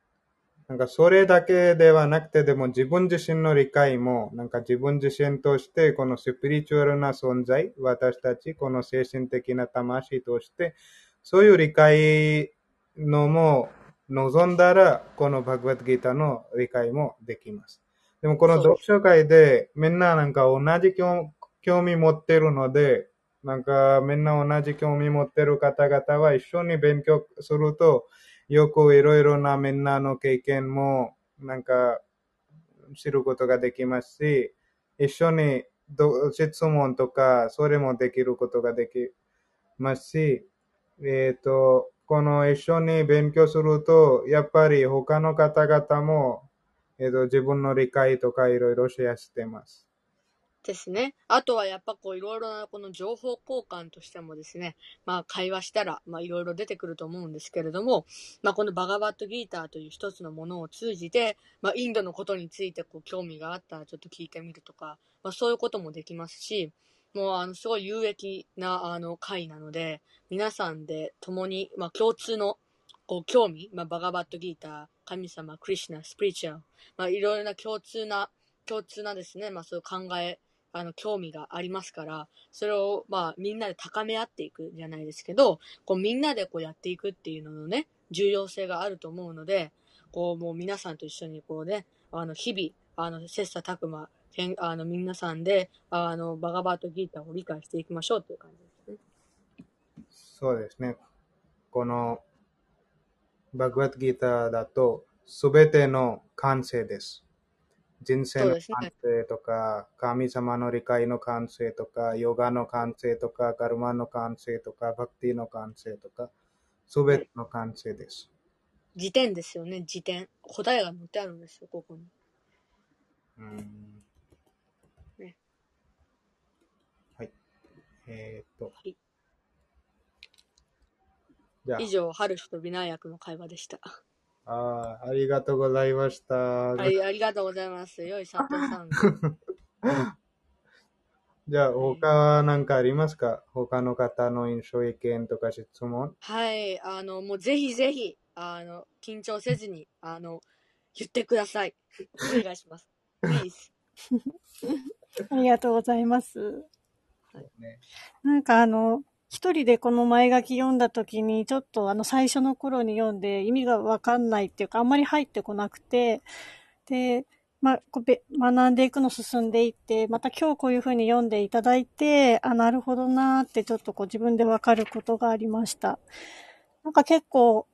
なんかそれだけではなくて、でも自分自身の理解も、なんか自分自身として、このスピリチュアルな存在、私たち、この精神的な魂として、そういう理解のも望んだら、このバグワッドギーターの理解もできます。でもこの読書会で、みんななんか同じ興味持ってるので、なんかみんな同じ興味持ってる方々は一緒に勉強すると、よくいろいろなみんなの経験もなんか知ることができますし、一緒に質問とかそれもできることができますし、えっ、と、この一緒に勉強すると、やっぱり他の方々も、えっ、と、自分の理解とかいろいろシェアしてます。ですね。あとはやっぱこういろいろなこの情報交換としてもですね、まあ会話したら、まあいろいろ出てくると思うんですけれども、まあこのバガバットギーターという一つのものを通じて、まあインドのことについてこう興味があったらちょっと聞いてみるとか、まあそういうこともできますし、もうあのすごい有益なあの会なので、皆さんで共に、まあ共通のこう興味、まあバガバットギーター、神様、クリシナ、スピリチュアル、まあいろいろな共通な、共通なですね、まあそういう考え、あの、興味がありますから、それを、まあ、みんなで高め合っていくじゃないですけど、こう、みんなでこうやっていくっていうののね、重要性があると思うので、こう、もう皆さんと一緒にこうね、あの、日々、あの、切磋琢磨、けんあの、皆さんで、あの、バガバートギーターを理解していきましょうっていう感じですね。そうですね。このバグワッドギーターだと、すべての感性です。人生のそうですね感性とか、神様の理解の感性とか、ヨガの感性とか、カルマの感性とか、バクティの感性とか、すべての感性です。辞典ですよね、辞典。答えが載ってあるんですよ、ここに。うんねはい。えーっと、はいじゃ以上、ハルシとビナーヤクの会話でした。あ、あーありがとうございました。はい、ありがとうございます。よい佐藤さん。じゃあ、他は何かありますか？他の方の印象、意見とか質問？はい、あの、もうぜひぜひ、あの、緊張せずに、あの、言ってください。お願いします。ありがとうございます。なんかあの、一人でこの前書き読んだ時に、ちょっとあの最初の頃に読んで意味がわかんないっていうか、あんまり入ってこなくて、で、ま、こべ学んでいくの進んでいって、また今日こういう風に読んでいただいて、あ、なるほどなーってちょっとこう自分でわかることがありました。なんか結構、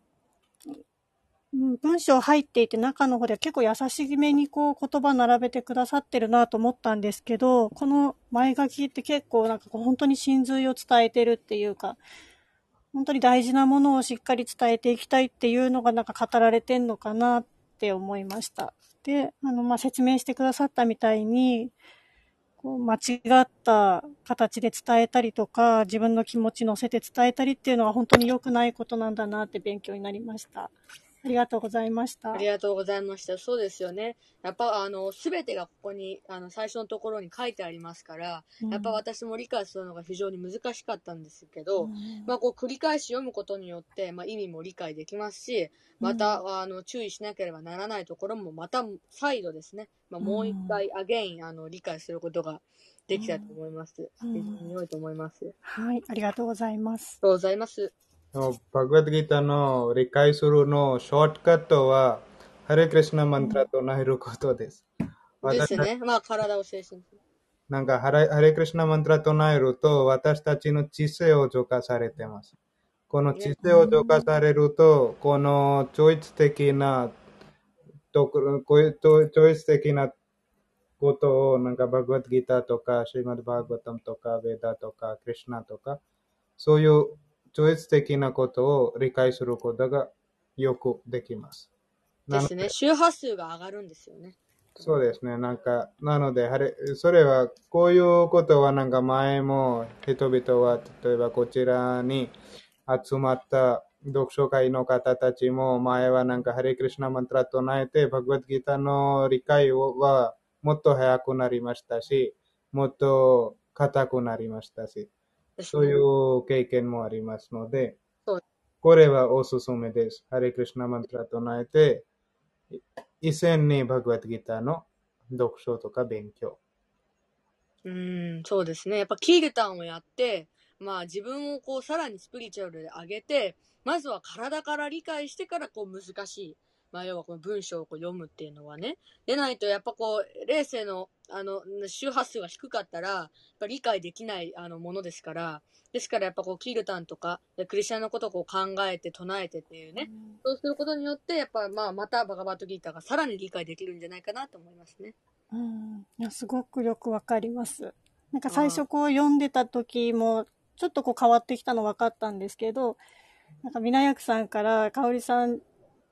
うん文章入っていて中の方では結構優しめにこう言葉並べてくださってるなと思ったんですけど、この前書きって結構なんかこう本当に真髄を伝えてるっていうか、本当に大事なものをしっかり伝えていきたいっていうのがなんか語られてんのかなって思いました。で、あの、まあ、説明してくださったみたいに、こう間違った形で伝えたりとか、自分の気持ち乗せて伝えたりっていうのは本当に良くないことなんだなって勉強になりました。あありがとうございました。ありがとうございました。そうですよね。やっぱ、あの、すべてがここに、あの、最初のところに書いてありますから、うんやっぱ私も理解するのが非常に難しかったんですけど、うんまあ、こう繰り返し読むことによって、まあ、意味も理解できますし、また、あの、注意しなければならないところも、また再度ですね、まあ、もう一回、アゲイン、あの、理解することができたと思います。うん非常に良いと思います。ありはい、ありがとうございます。がとうございます。バグワッドギータの理解するのショートカットは、ハレクリシナマントラとなることです。ね。まあ、体を精神なんかハレ、ハレクリシナマントラとなると、私たちの知性を浄化されてます。この知性を浄化されると、この超越的なとこういう超超越的なことを、なんかバグワッドギータとか、シーマッドバーガタムとか、ベーダとか、クリシナとか、そういう超越的なことを理解することがよくできます。ですね。周波数が上がるんですよね。そうですね。なんか、なので、それは、こういうことはなんか前も人々は、例えばこちらに集まった読書会の方たちも前はなんかハレクリシナマントラ唱えて、バグワッドギータの理解はもっと早くなりましたし、もっと硬くなりましたし、そういう経験もありますのでこれはおすすめです。ハレクリシナマントラ唱えて、以前にバグワッドギターの読書とか勉強。うん、そうですね。やっぱキールタンをやって、まあ自分をこうさらにスピリチュアルで上げて、まずは体から理解してからこう難しい。まあ要はこの文章をこう読むっていうのはね。でないとやっぱこう、霊性のあの周波数が低かったら、やっぱ理解できないあのものですから、ですからやっぱこうキールタンとか、でクリスチャンのことをこう考えて唱えてっていうね。そうすることによって、やっぱまあまたバガバットギーターがさらに理解できるんじゃないかなと思いますね。うん、いやすごくよくわかります。なんか最初こう読んでた時も、ちょっとこう変わってきたの分かったんですけど、なんか、みなやくさんから、かおりさん、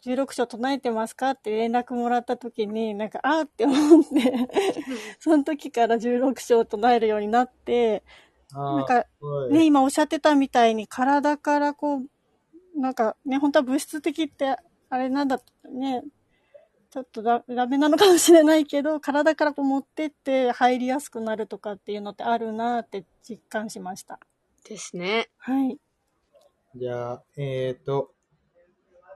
16章唱えてますか？って連絡もらった時に、なんか、あーって思って、その時から16章唱えるようになって、あなんかね、今おっしゃってたみたいに体からこう、なんかね、本当は物質的って、あれなんだね、ちょっとダダメなのかもしれないけど、体からこう持ってって入りやすくなるとかっていうのってあるなって実感しました。ですね。はい。じゃあ、えっ、と、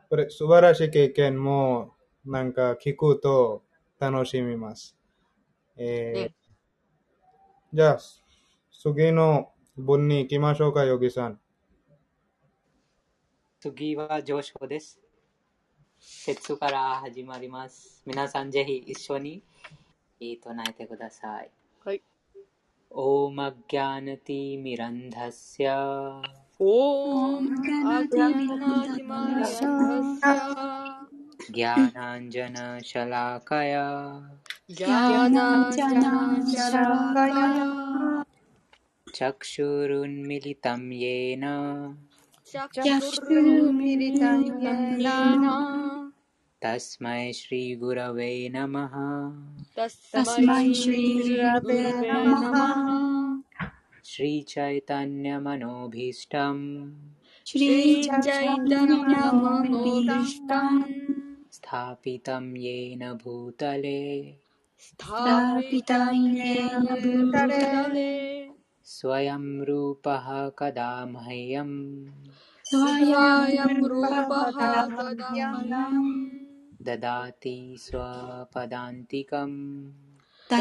これ素晴らしい経験もなんか聞くと楽しみます。えー、じゃあ、次の文に行きましょうか、ヨギさん。次は上昇です。節から始まります。皆さんぜひ一緒に唱えてください。はい。オーマギャナティミランダスヤ。ॐ अज्ञानातिमिनाशिमाय ज्ञानाञ्जनशलाकया। ज्ञानाञ्जनशलाकया। चक्षुरुन्मिलितं येन। चक्षुरुन्मिलितं येन। तस्मै श्रीगुरवे नमः। तस्मै श्रीगुरवे नमः। श्रीचैतन्यमनोभीष्टम्। श्रीचैतन्यमनोभीष्टम्। स्थापितं येन भूतले। स्वयं रूपः कदा मह्यम्। ददाति स्वपदान्तिकम्। あ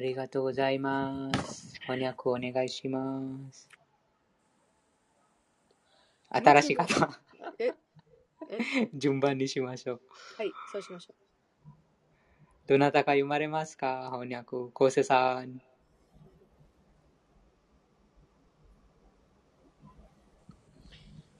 りがとうございます。翻訳お願いします。新しい方、え？え？順番にしましょう。はい、そうしましょどなたか読まれますか？翻訳、昴生さん。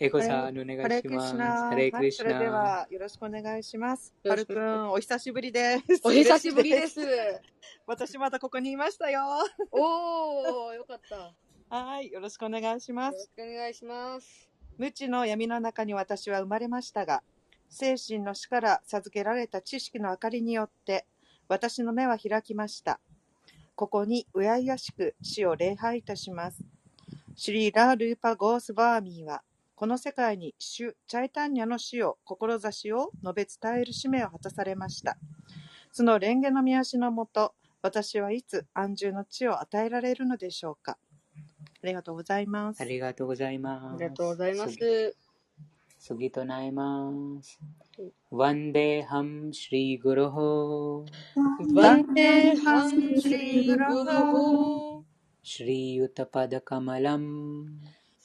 エコさん、お願いします。ハレクリシはい、それでナ。はよろしくお願いします。よろしくはるくん、お久しぶりです。う。お久しぶりです。私またここにいましたよ。おー、よかった。よはい、よろしくお願いしまろす。しくお願いします。無知の闇の中に私は生まれましたが、精神の死から授けられた知識の明かりによって、私の目は開きました。ここにうやいやしく死を礼拝いたします。シュリーラ・ルーパ・ゴースバーミーは、この世界に主チャイタンニャの死を志を述べ伝える使命を果たされました。その蓮華の見足のもと、私はいつ安住の地を与えられるのでしょうか。ありがとうございます。ありがとうございます。ありがとうございます。次となえます。ワンデハムシリグロホ。ワンデハムシリグロホ。シリユタパダカマラム。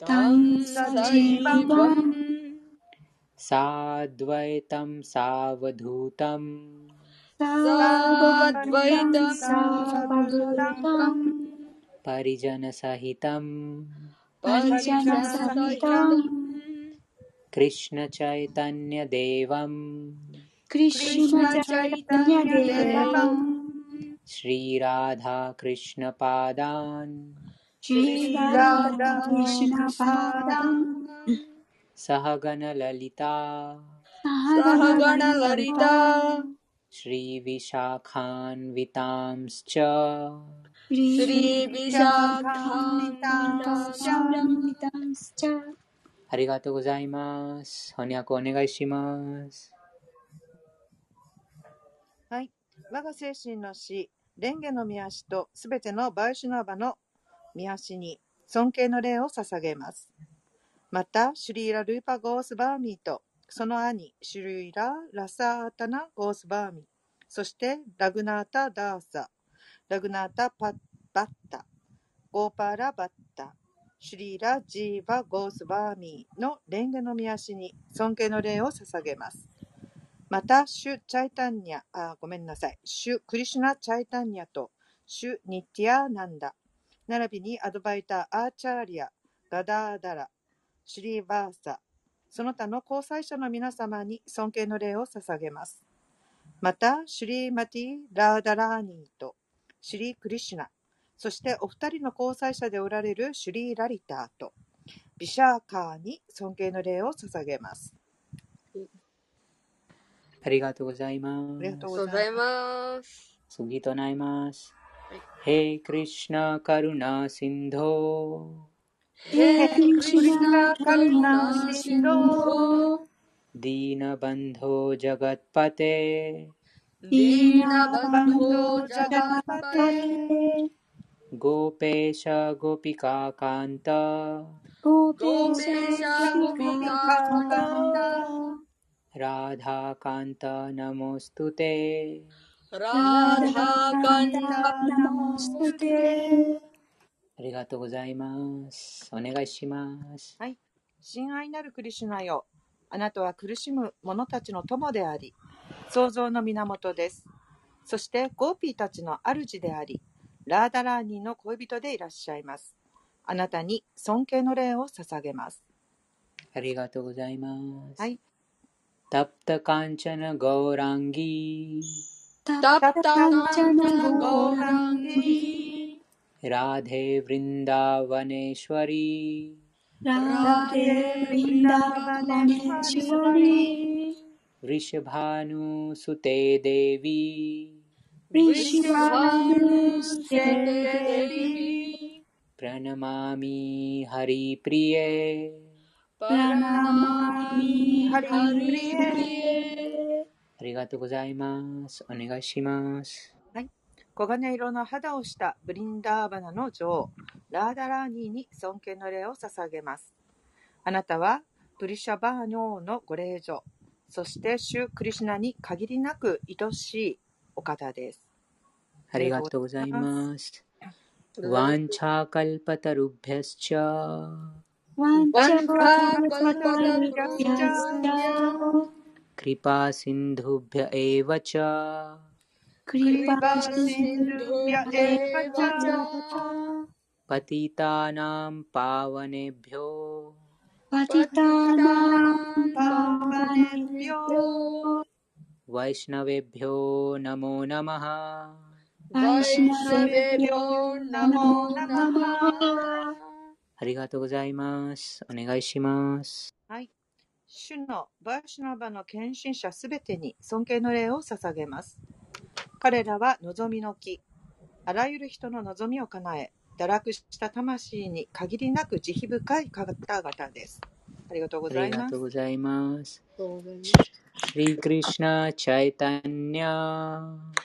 तं सजीवम् साद्वैतं सावधूतम्। साद्वैतं सावधूतम्। परिजनसहितम्। कृष्णचैतन्यदेवम्। कृष्णचैतन्यदेवम्। श्रीराधाकृष्णपादान्। シリラダクリシュナパダン सहगणललिता サハガナラリタ श्रीविशाखान्वितांश्च スリビシャカンタシャンタンスチャありがとうございます。翻訳お願いします。はい。我が精神の死、蓮華の御足とすべてのバイシュナーバの 御足に尊敬の礼を捧げます。また、シュリーラ・ルーパ・ゴースバーミーと、その兄、シュリーラ・ラサータナ・ゴースバーミー、そしてラグナータ・ダーサ、ラグナータ・パバッタ、ゴーパーラ・バッタ、シュリーラ・ジーバ・ゴースバーミーの蓮華の御足に尊敬の礼を捧げます。また、シュ・チャイタンニャ、あ、ごめんなさい。シュ・クリシュナ・チャイタンニャと、シュ・ニティア・ナンダ、並びにアドバイター・アーチャーリア、ガダーダラ、シュリーバーサ、その他の交際者の皆様に尊敬の礼を捧げます。また、シュリー・マティ・ラーダラーニーと、シュリー・クリシュナ、そしてお二人の交際者でおられるシュリー・ラリターと、ビシャーカーに尊敬の礼を捧げます。ありがとうございまありがとうす。ございございます。次となります。へクリシナカルナシンドへクリシュナカルありがとうございます。お願いします。はい。親愛なるクリシュナよ。あなたは苦しむ者たちの友であり、創造の源です。そしてゴーピーたちの主であり、ラーダラーニーの恋人でいらっしゃいます。あなたに尊敬の礼を捧げます。ありがとうございます。はい。तप्तकाञ्चनगौराङ्गि राधे वृन्दावनेश्वरी। राधे वृन्दावनेश्वरी। वृषभानुसुते देवी। वृषभानुसुते देवी। प्रणमामि हरिप्रिये। प्रणमामि हरिप्रिये। ありがとうございます。お願いします。黄金色の肌をしたブリンダーバナの女王、ラーダラーニーに尊敬の礼を捧げます。あなたはブリシャバーヌ王のご令嬢、そしてシュリー・クリシュナに限りなく愛しいお方です。ありがとうございます。वाञ्छाकल्पतरुभ्यश्च वाンチャカルパタルビャスチャク リパシンドゥビャエヴァチャクリパシンドビャエヴァチャパティタナムパワネビョパ パティタナンパパパネネピピョョ वैष्णवेभ्यो नमो नमः ワイシナベベビビョョンナンナモモナナママありがとうございます。お願いします。はい。 主のバーシュナバの献身者すべてに尊敬の礼を捧げます。彼らは望みの木。あらゆる人の望みを叶え、堕落した魂に限りなく慈悲深い方々です。ありがとうごあざいますりがとう。ございます。そうだね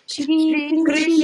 シリクリ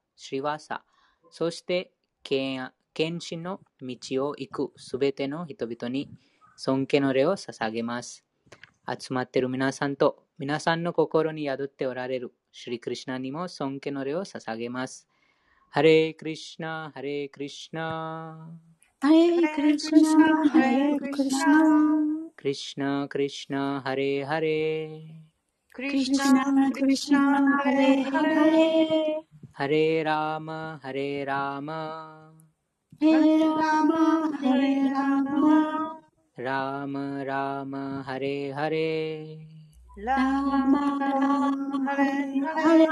シリワサ、そして献献身の道を行くすべての人々に尊敬の礼を捧げます。集まっている皆さんと皆さんの心に宿っておられるシリクリシナにも尊敬の礼を捧げます。ハレークリシナ、ハレークリシナ、ハレークリシナハレークリシナクリシナ、クリシナ、ハレーハレー。ククリシナクリシナハレーハレーハレーラーマ、ハレーラーマ、ヘラマヘラマラーマ、ラーマ、ハレーハレー。ララマラマハレハレ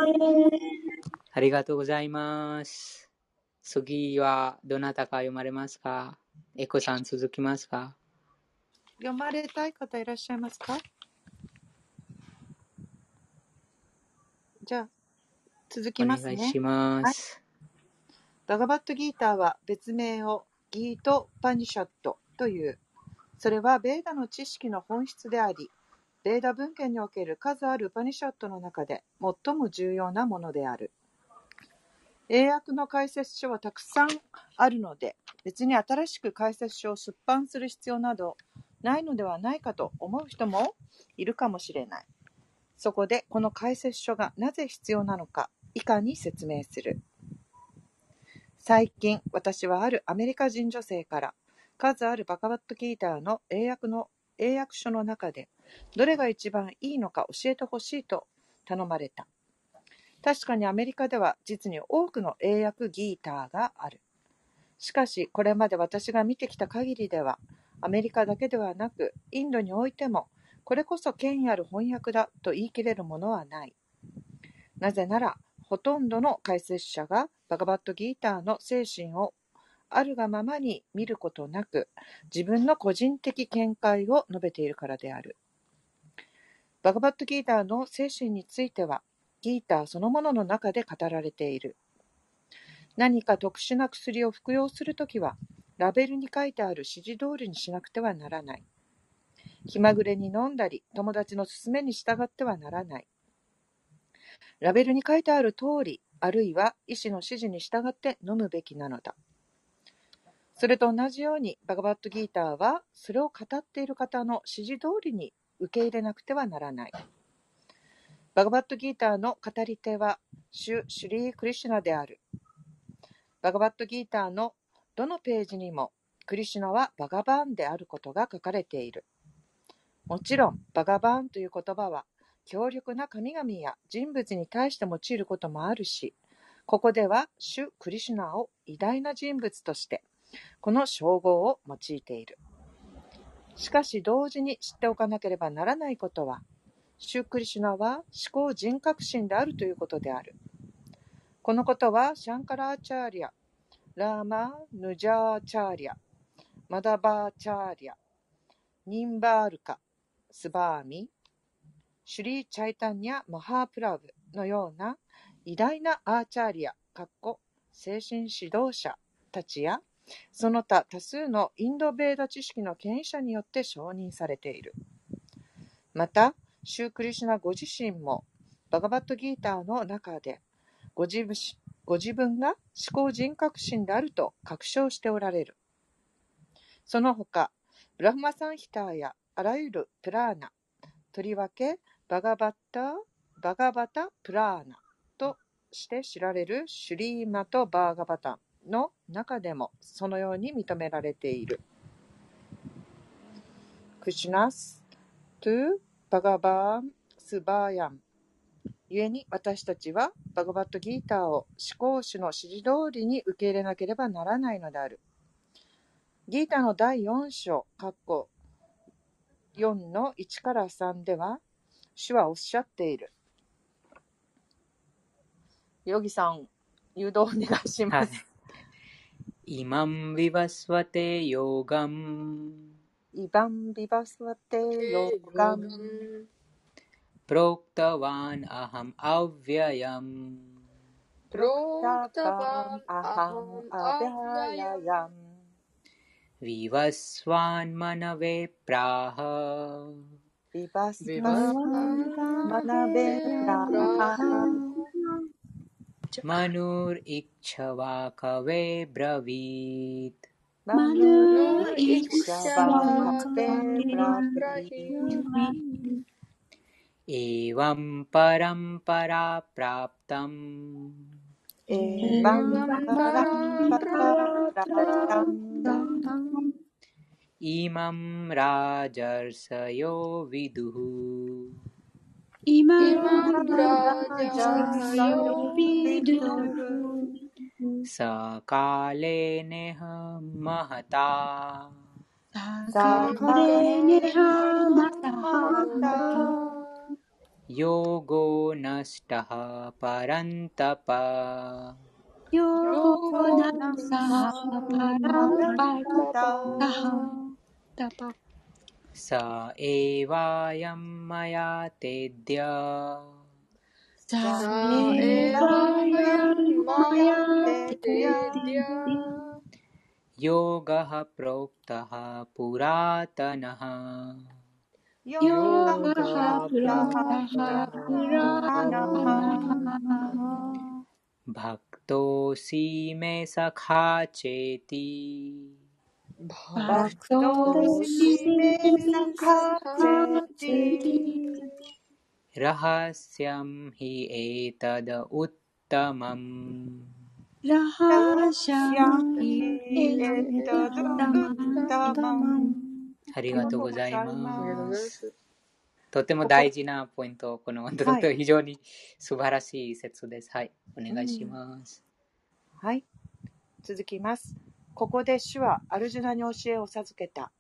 ありがとうございます。次はどなたか読まれますかエコさん続きますか読まれたい方いらっしゃいますかじゃあ、続きおますね願いし。ます。バガバットギーターは別名をギート・パニシャットという。それはベーダの知識の本質であり、ベーダ文献における数あるウパニシャットの中で最も重要なものである。英訳の解説書はたくさんあるので、別に新しく解説書を出版する必要などないのではないかと思う人もいるかもしれない。そこでこの解説書がなぜ必要なのか以下に説明する。最近、私はあるアメリカ人女性から数あるバカバットギーターの英訳の英訳書の中でどれが一番いいのか教えてほしいと頼まれた。確かにアメリカでは実に多くの英訳ギーターがある。しかし、これまで私が見てきた限りでは、アメリカだけではなく、インドにおいても、これこそ権威ある翻訳だと言い切れるものはない。なぜなら、ほとんどの解説者がバガバットギーターの精神をあるがままに見ることなく、自分の個人的見解を述べているからである。バガバットギーターの精神については、ギーターそのものの中で語られている。何か特殊な薬を服用するときは、ラベルに書いてある指示通りにしなくてはならない。気まぐれに飲んだり、友達の勧めに従ってはならない。ラベルに書いてある通り、あるいは医師の指示に従って飲むべきなのだ。それと同じように、バガバットギーターは、それを語っている方の指示通りに受け入れなくてはならない。バガバットギーターの語り手は、シュ・シュリー・クリシュナである。バガバットギーターのどのページにも、クリシュナはバガバーンであることが書かれている。もちろん、バガバーンという言葉は、強力な神々や人物に対して用いることもあるし、ここでは、主クリシュナを偉大な人物として、この称号を用いている。しかし同時に知っておかなければならないことは、シュクリシュナは思考人格心であるということである。このことはシャンカラーチャーリア、ラーマ・ヌジャーチャーリア、マダバーチャーリア、ニンバールカ、スバーミ、シュリー・チャイタンニャ・マハープラブのような偉大なアーチャーリア、かっこ精神指導者たちや、その他多数のインドベーダ知識の権威者によって承認されている。また、シュークリシュナご自身もバガバットギーターの中でご自分ご自分が思考人格心であると確証しておられる。その他、ブラフマサンヒターやあらゆるプラーナ、とりわけバガバッタ、バガバタプラーナとして知られるシュリーマとバーガバタンの中でもそのように認められている。クシナス、トゥ、バガバーン、スバーヤン。故に私たちはバガバットギーターを思考主の指示通りに受け入れなければならないのである。ギーターの第4章、括弧4の1から3では、主はおっしゃっている。ヨギさん、誘導お願いしはいます。。イマンビバスワテヨガン、イバンビバスワテヨガン、プロクタワンアハムアウヴヤヤム、プロタクタババンンアアハハンンアアベハヤヤヤヤン、ヴィワスワンマナベプラハ、ビバクチャワカヴェブラヴィート、マヌルイクシャバカベラビエワンパランパラプラプタム、エバンパランパララタン、イマムラジャルサヨヴィドゥフ、イマンララジジャャサヨヨビドビドゥゥサカレネハマハタ、サカレネハマタヨゴナスタハパランタパ、ヨヨゴナナササパランパタタハタパサエワヤンマヤテディア、ササエエワワヤヤンママヤヤテデテディィアアヨガハプロクタハプラタナハ、ヨヨガガハプラハプラタナハバクトシメサカチェティ、ババククトトシシメサカチェティラハシャムヒエタダウッタマム、ララハシシャャンイヒエエタタドダマグタマンありがとうございま。ますす。とても大事なポイント、このはい非常に素晴らしい説です。はい、お願いします。はい。続きます。ここで主はアルジュナに教えを授けた。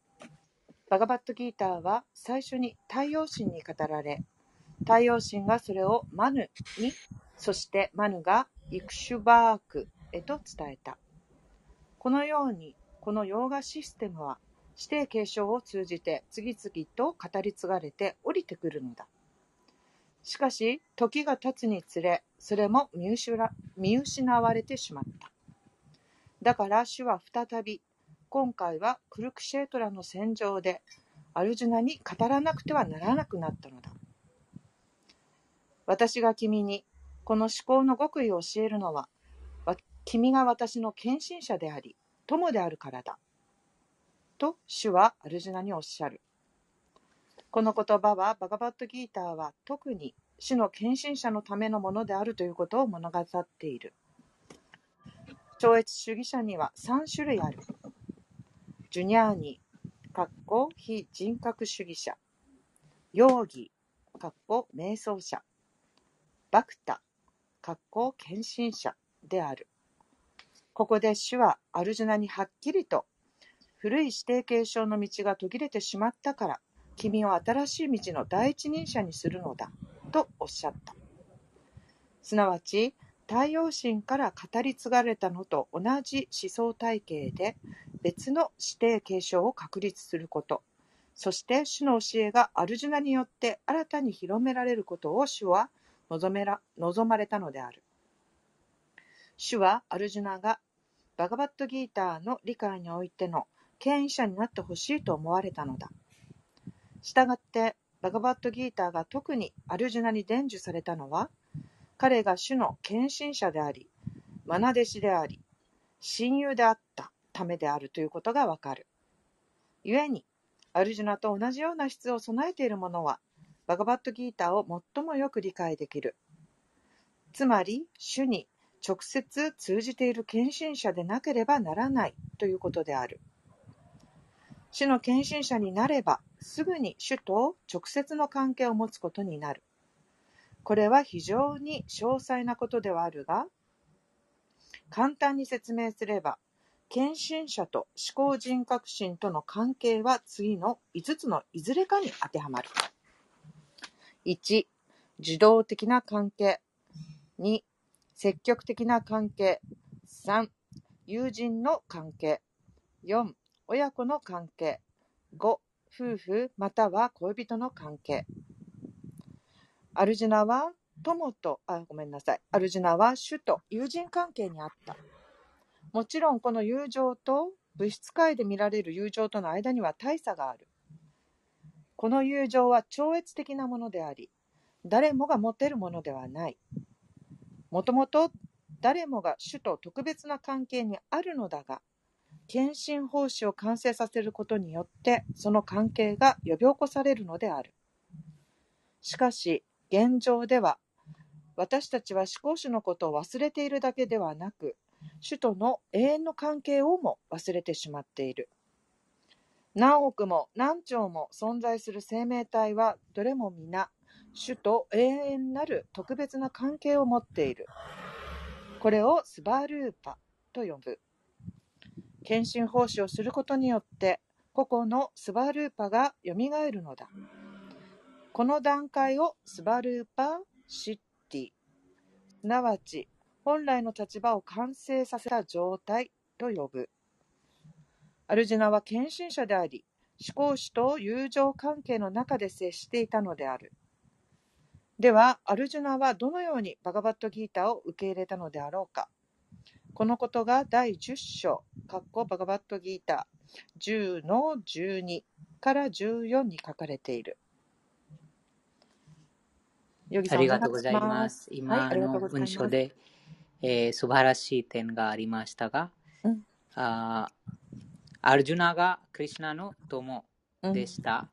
バガバットギーターは最初に太陽神に語られ、太陽神がそれをマヌに、そしてマヌがイクシュバークへと伝えた。このように、このヨーガシステムは指定継承を通じて次々と語り継がれて降りてくるのだ。しかし、時が経つにつれ、それも見失われてしまった。だから主は再び、今回はクルクシェートラの戦場で、アルジュナに語らなくてはならなくなったのだ。私が君に、この思考の極意を教えるのは、君が私の献身者であり、友であるからだ。と主はアルジュナにおっしゃる。この言葉はバガバットギーターは特に主の献身者のためのものであるということを物語っている。超越主義者には3種類ある。ジュニャーニ、かっこ非人格主義者。ヨーギ、かっこ瞑想者。バクタ、かっこ献身者である。ここで主はアルジュナにはっきりと古い指定継承の道が途切れてしまったから君を新しい道の第一人者にするのだとおっしゃった。すなわち太陽神から語り継がれたのと同じ思想体系で別の指定継承を確立すること。そして主の教えがアルジュナによって新たに広められることを主は望めら望まれたのである。主はアルジュナがバガバットギーターの理解においての権威者になってほしいと思われたのだ。したがってバガバットギーターが特にアルジュナに伝授されたのは彼が主の献身者であり愛弟子であり、親友であったためであるということがわかる。故に、アルジュナと同じような質を備えている者は、バガバットギーターを最もよく理解できる。つまり、主に直接通じている献身者でなければならないということである。主の献身者になれば、すぐに主と直接の関係を持つことになる。これは非常に詳細なことではあるが、簡単に説明すれば、献身者と思考人格心との関係は次の5つのいずれかに当てはまる。1、受動的な関係。2、積極的な関係。3、友人の関係。4、親子の関係。5、夫婦または恋人の関係。アルジュナは友と、あ、ごめんなさい。アルジュナは主と友人関係にあった。もちろんこの友情と物質界で見られる友情との間には大差がある。この友情は超越的なものであり、誰もが持てるものではない。もともと誰もが主と特別な関係にあるのだが、献身奉仕を完成させることによってその関係が呼び起こされるのである。しかし、現状では、私たちは思考主のことを忘れているだけではなく、主との永遠の関係をも忘れてしまっている。何億も何兆も存在する生命体はどれも皆主と永遠なる特別な関係を持っている。これをスバルーパと呼ぶ。献身奉仕をすることによって個々のスバルーパが蘇るのだ。この段階をスバルーパシッティ、すなわち本来の立場を完成させた状態と呼ぶ。アルジュナは献身者であり、思考主と友情関係の中で接していたのである。では、アルジュナはどのようにバガバットギータを受け入れたのであろうか。このことが第10章、カッコバガバットギータ10の12から14に書かれている。ヨギさんありがとうございます。はい、今の。文章で、えー素晴らしい点がありましたが、うん、あーアルジュナがクリシュナの友うん、でした。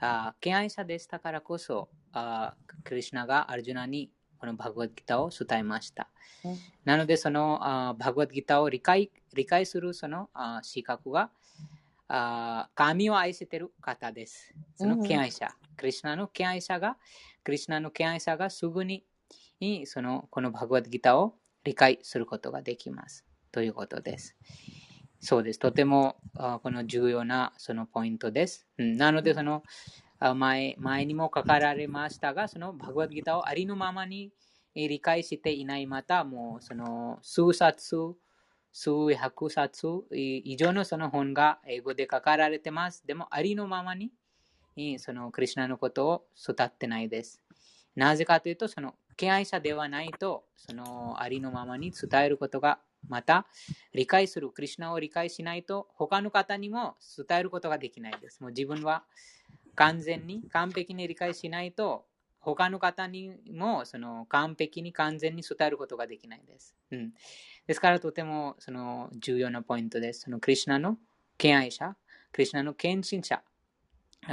あー敬愛者でしたからこそ、あークリシュナがアルジュナにこのバグワッドギターを伝えました。うん、なので、そのあーバグワッドギターを理解理解するそのあー資格があー神を愛せている方です。その敬愛者、クリシュナの敬愛者が、クリシュナの敬愛者がすぐにそのこのバグワッドギターを理解することができます。ということです。そうです。とてもあこの重要なそのポイントです。うんなので、そのあ前前にも書かられましたが、そのバグワッドギターをありのままにえー理解していない、またもうその数冊、数百冊以上のその本が英語で書かれてます。でも、ありのままにそのクリシュナのことを育ってないです。なぜかというと、その敬愛者ではないと、そのありのままに伝えることが、また理解する、クリシュナを理解しないと、他の方にも伝えることができないです。もう自分は完全に、完璧に理解しないと、他の方にもその完璧に完全に伝えることができないです。うん、ですからとてもその重要なポイントです。そのクリシュナの敬愛者、クリシュナの献身者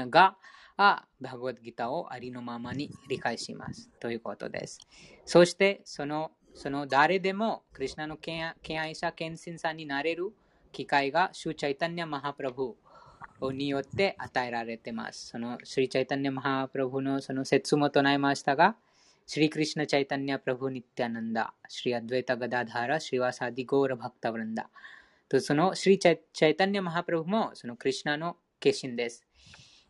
があバグワッドギターをありのままに理解します。ということです。そしてそのその誰でもクリシュナの敬愛者、献身者になれる機会がシュチャイタニア・マハプラブによって与えられています。そのシリチャイタニア・マハプラブのその説も唱えましたが、シリクリシュナ・チャイタニア・プラブ・ニティアナンダ、シリア・ドゥエタ・ガダダハラ、シリワサディ・ゴーラ・バクタ・ブランダ。とそのシリチャイタニア・マハプラブもそのクリシュナの化身です。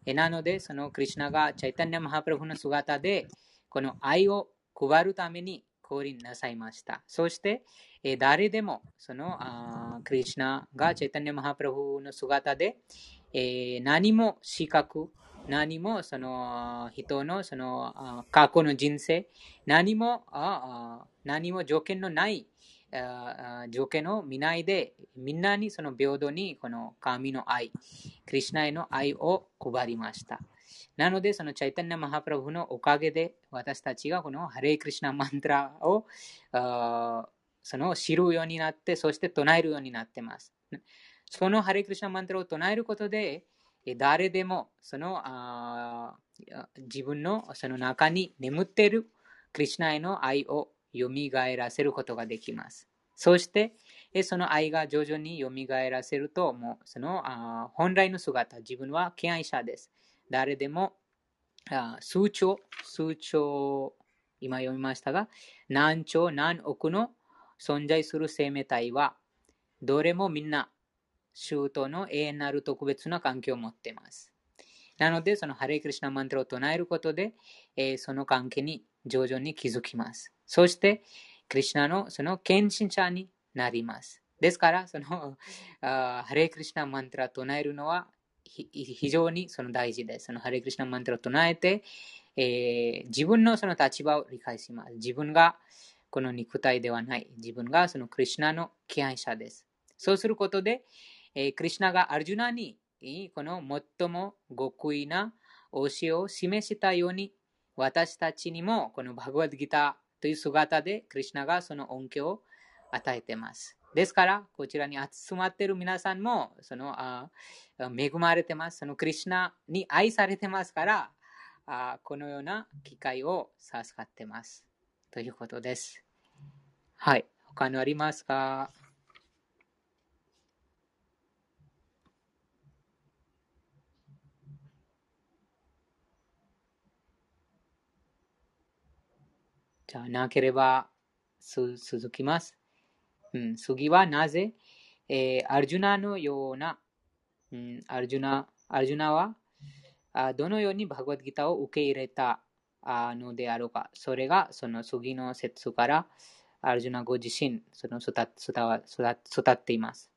えなので、そのクリシュナがチャイタニア・マハプラブの姿で、この愛を配るために降臨なさいました。そして、え誰でもそのあクリシュナがチャイタニア・マハプラブの姿で、えー何も資格、何もその人のその過去の人生、何も何も条件のない条件を見ないで、みんなにその平等にこの神の愛、クリシュナへの愛を配りました。なので、そのチャイタンナ・マハプラブのおかげで、私たちがこのハレイクリシュナマントラをその知るようになって、そして唱えるようになってます。そのハレクリシナマントラを唱えることで、誰でもそのあ自分のその中に眠っているクリシナへの愛を蘇らせることができます。そして、その愛が徐々に蘇らせると、もうそのあ本来の姿、自分は敬愛者です。誰でもあ数兆、数兆、今読みましたが、何兆何億の存在する生命体は、どれもみんな、周との永遠なる特別な関係を持っています。なので、そのハレイクリシナマントラを唱えることで、えーその関係に徐々に気づきます。そして、クリシナのその献身者になります。ですから、そのハレイクリシナマントラを唱えるのはひ非常にその大事です。そのハレイクリシナマントラを唱えて、えー自分のその立場を理解します。自分がこの肉体ではない。自分がそのクリシナの敬愛者です。そうすることで、えークリシナがアルジュナにこの最も極意な教えを示したように、私たちにもこのバグワッドギターという姿でクリシナがその恩恵を与えてます。ですから、こちらに集まっている皆さんもそのあ恵まれてます。そのクリシナに愛されてますから、あこのような機会を授かってます。ということです。はい。他のありますか？じゃ、なければす続きます。うん、次はなぜ、えーアルジュナのような、うん、アルジュナアルジュナはあどのようにバグワッドギターを受け入れたあのであろうか。それがその次の説からアルジュナご自身その育育育育っています。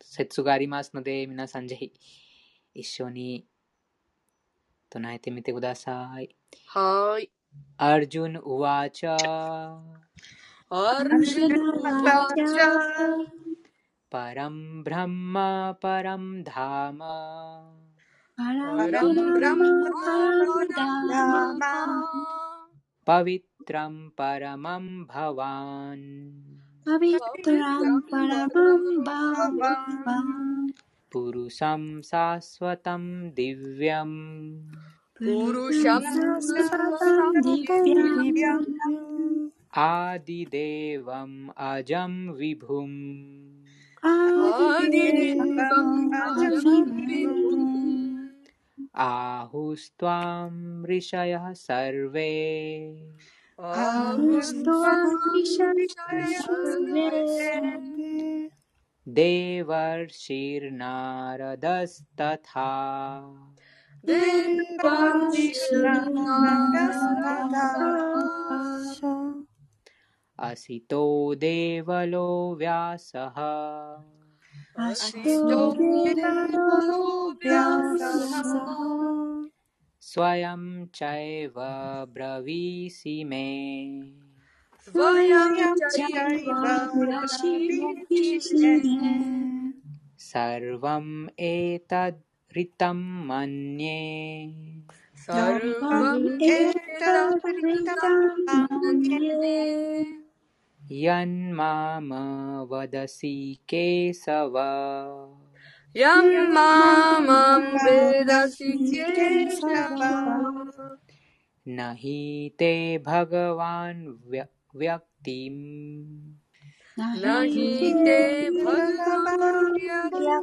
説がありますので、皆さんぜひ一緒に唱えてみてください。はい。अर्जुन उवाच। परं ब्रह्म परं धाम। पवित्रं परमं भवान्। पुरुषं शाश्वतं दिव्यम्। ュナパランブランマパランダーマパランブランダーマパビトランパラマンバワン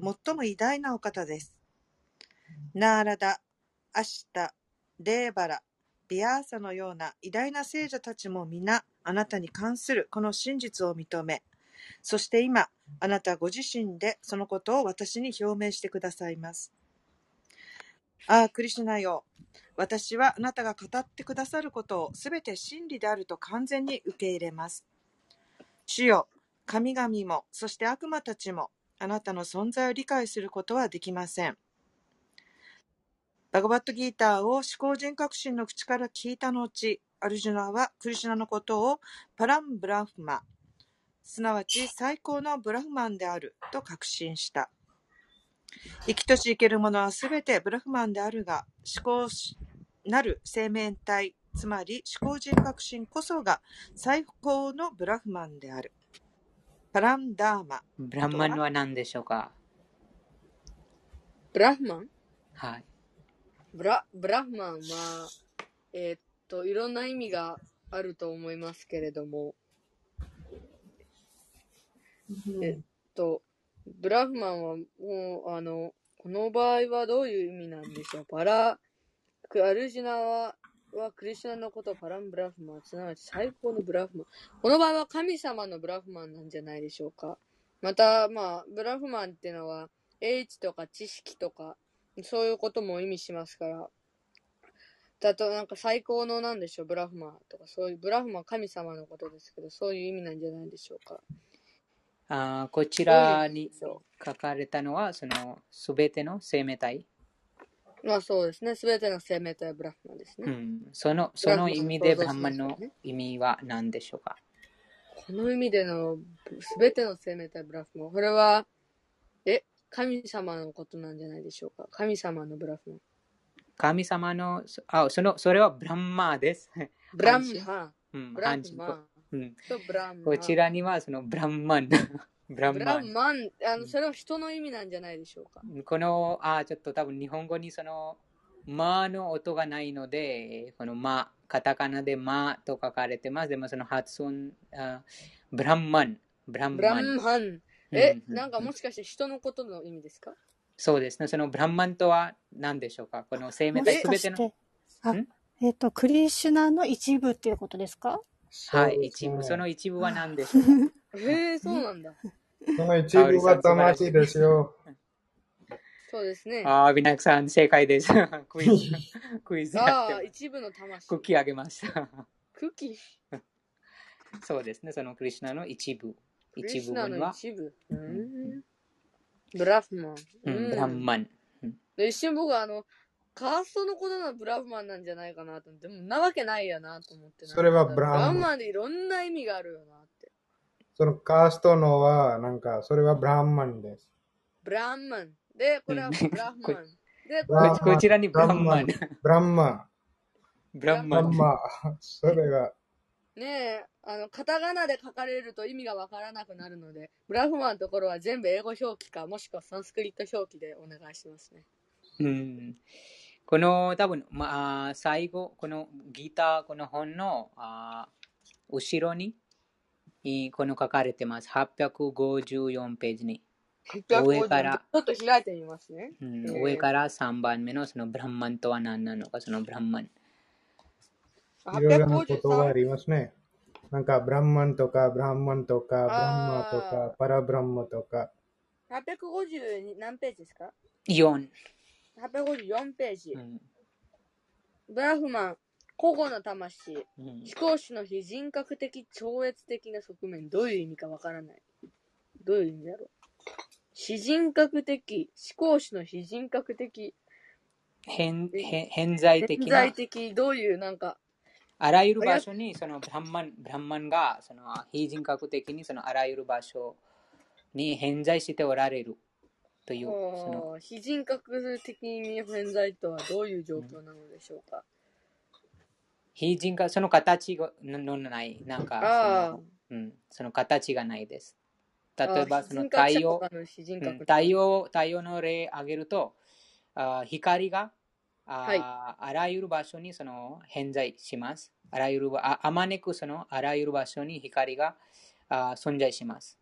最も偉大なお方です。ナーラダ、アシタ、レーバラ、ビアーサのような偉大な聖者たちも皆あなたに関するこの真実を認め、そして今、あなたご自身でそのことを私に表明してくださいます。ああ、クリシュナよ。私はあなたが語ってくださることをすべて真理であると完全に受け入れます。主よ、神々も、そして悪魔たちも、あなたの存在を理解することはできません。バガバットギーターを思考人革新の口から聞いた後、アルジュナはクリシュナのことをパランブラフマ、すなわち最高のブラフマンであると確信した。生きとし生けるものはすべてブラフマンであるが、思考なる生命体、つまり思考人革新こそが最高のブラフマンである。パランダーマ。ブランマンは？何でしょうか？ブラフマン？はい。ブラ、ブラフマンは、えーっと、いろんな意味があると思いますけれども、えっと、ブラフマンはもう、あの、この場合はどういう意味なんでしょう？パラ、クアルジュナは、はクリシュナのことをパランブラフマン、すなわち最高のブラフマン。この場合は神様のブラフマンなんじゃないでしょうか。また、まあ、ブラフマンっていうのは、英知とか知識とか、そういうことも意味しますから、だとなんか最高のなんでしょう、ブラフマンとか、そういう、ブラフマンは神様のことですけど、そういう意味なんじゃないでしょうか。あーこちらに書かれたのは、そのすべての生命体。まあそうですね。すべての生命体はブラフマンですね。うん、そのその意味でブランマンの意味は何でしょうか？この意味でのすべての生命体ブラフマン。これは、え、神様のことなんじゃないでしょうか？神様のブラフマン。神様の、あそのそれはブランマーです。ブランマうん、ブラ漢字フマうん、ンとブランマこちらにはそのブランマン。ブランブマン。ランマン、あの、それは人の意味なんじゃないでしょうか。この、あちょっと多分日本語にその、まの音がないので、このま、カタカナでまと書かれてます。でもその発音、あブランマン。ブランブラマン。ンマン。え、なんかもしかして人のことの意味ですか？そうですね。そのブランマンとは何でしょうか？この生命体すべてて、あん、えっ、と、クリシュナの一部っていうことですかはい、一部。その一部は何でしょうかへえ、そうなん？だ。その一部が魂ですよ。そうですね。ああ、ビナクさん、正解です。クイズ、クイズやああ、一部の魂。クッキーあげました。クッキー？そうですね。そのクリシュナの一部。クリ一部分は、シナの一部。うーん。ブラフマン。うん、ブランマン。で一瞬僕はあの、カーストのことのブラフマンなんじゃないかなと思って、でもなわけないやなと思ってな。それはブランマンブラフマンでいろんな意味があるよな。そのカーストのは、なんか、それはブランマンです。ブランマン。で、これはうんブラフマン。で、ブランここちらにブランマン。ブランマン。ブランマン。ブランマン。それが、ねえ、あの、カタカナで書かれると意味がわからなくなるので、ブラフマンのところは全部英語表記か、もしくはサンスクリット表記でお願いしますね。うんこの多分、まあ、最後、このギター、この本のあ後ろに、いこの書かれてます。854ページに。上からちょっと開いてみますね。うんえー上から3番目のそのブランマンとは何なのか、そのブランマン。いろいろな言葉あ853。りますね。なんか、ブランマンとか、ブランマンとか、ブランマとあか、パラブランマとか。850何ページですか？4。854ページ。うんブラフマン、個々の魂、うん。思考主の非人格的超越的な側面、どういう意味かわからない。どういう意味だろう。非人格的、思考主の非人格的、偏偏偏在的な。潜在的、どういうなんか、あらゆる場所にそのブランマンブランマンがその非人格的にそのあらゆる場所に偏在しておられる。というその。非人格的に偏在とはどういう状況なのでしょうか。非人格その形がのないなんかあその,、うん、その形がないです。あ、例えばその太陽太陽太陽の例挙げるとあ光があ,、はい。あらゆる場所にその偏在します。あらゆるああまねくそのあらゆる場所に光があ存在します。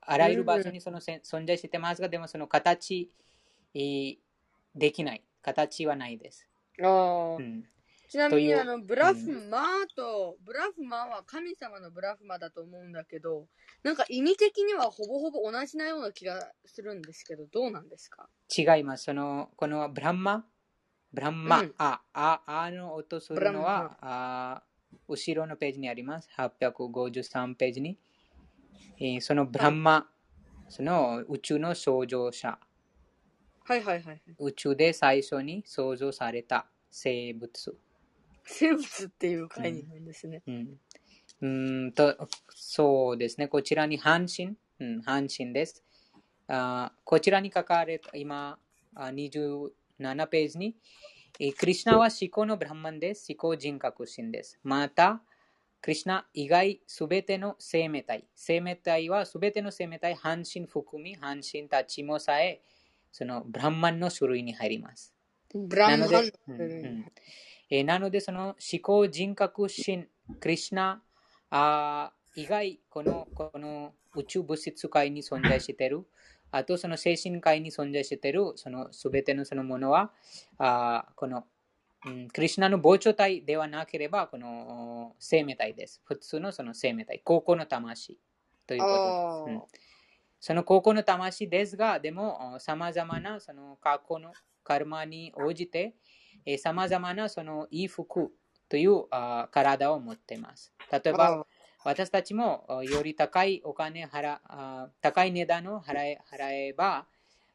あらゆる場所にその存在してますがでもその形えーできない。形はないです、ああ、うん、ちなみに、あの、ブラフマーと、ブラフマーは神様のブラフマーだと思うんだけど、なんか意味的にはほぼほぼ同じなような気がするんですけど、どうなんですか？違います。その、このブランマ、ブランマ、うんあ、あ、あの音するのは、あ後ろのページにあります。853ページに。えーそのブランマ、その宇宙の創造者、はいはいはいはい。宇宙で最初に創造された生物。生物っていう概念なんですね。うん、うん。と、そうですね。こちらに半身、うん、半身です。あこちらに書かれた、今、あ27ページに、えークリシナは思考のブランマンです。思考人格心です。また、クリシナ以外すべての生命体。生命体はすべての生命体、半身含み、半身たちもさえ、そのブランマンの種類に入ります。ブランマンのなので、うん。うん。えーなので、その思考人格心、クリシナあー以外、このこの宇宙物質界に存在している、あとその精神界に存在している、そのすべてのそのものは、あーこの、うん、クリシナの膨張体ではなければ、この生命体です。普通のその生命体、高校の魂。ということ。です。うん。その高校の魂ですが、でも、さまざまなその過去のカルマに応じて、さまざまなその衣服というあ体を持っています。例えば、私たちもあより高いお金払あ高い値段を払え払えば、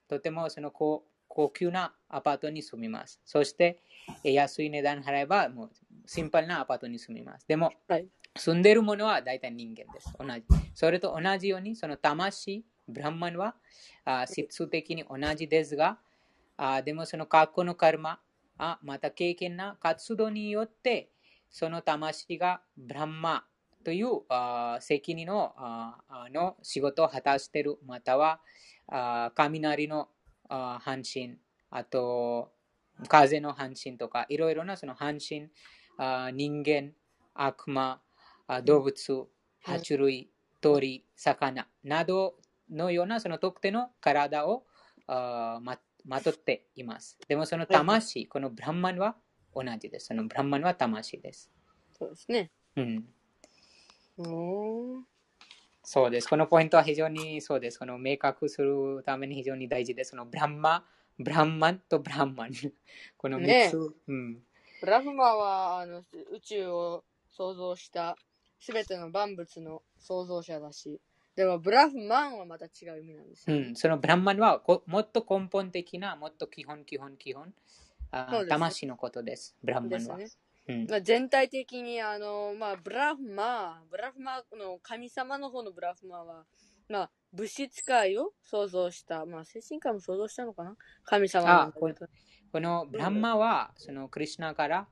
とてもその高高級なアパートに住みます。そして、え安い値段払えば、もうシンプルなアパートに住みます。でも、はい住んでいるものは大体人間です。同じ。それと同じように、その魂、ブランマンはあ質的に同じですが、あでもその過去のカルマ、あまた経験な活動によって、その魂がブランマというあ責任のの仕事を果たしている、またはあ雷のあ半身、あと風の半身とか、いろいろなその半身、あ人間、悪魔、あ動物、爬虫類、鳥、魚などのようなその特定の体をあままとっています。でもその魂、このブランマンは同じです。そのブランマンは魂です。そうですね。うん、そうです。このポイントは非常にそうです。この明確するために非常に大事です。そのブランマ、ブランマンとブランマン。この3つ。うん、ブラフマーはあの宇宙を創造したすべての万物の創造者だし、でもブラフマンはまた違う意味なんですよね。うん、そのブランマンはこもっと根本的な、もっと基本、基本、基本、あそうです魂のことです。ブランマンは。ですね。うんまあ、全体的にあの、まあ、ブラフマー、ブラフマーの神様の方のブラフマーは、まあ、物質界を創造した、まあ、精神界も創造したのかな？神様なんだけどこのブランマは、そのクリシナから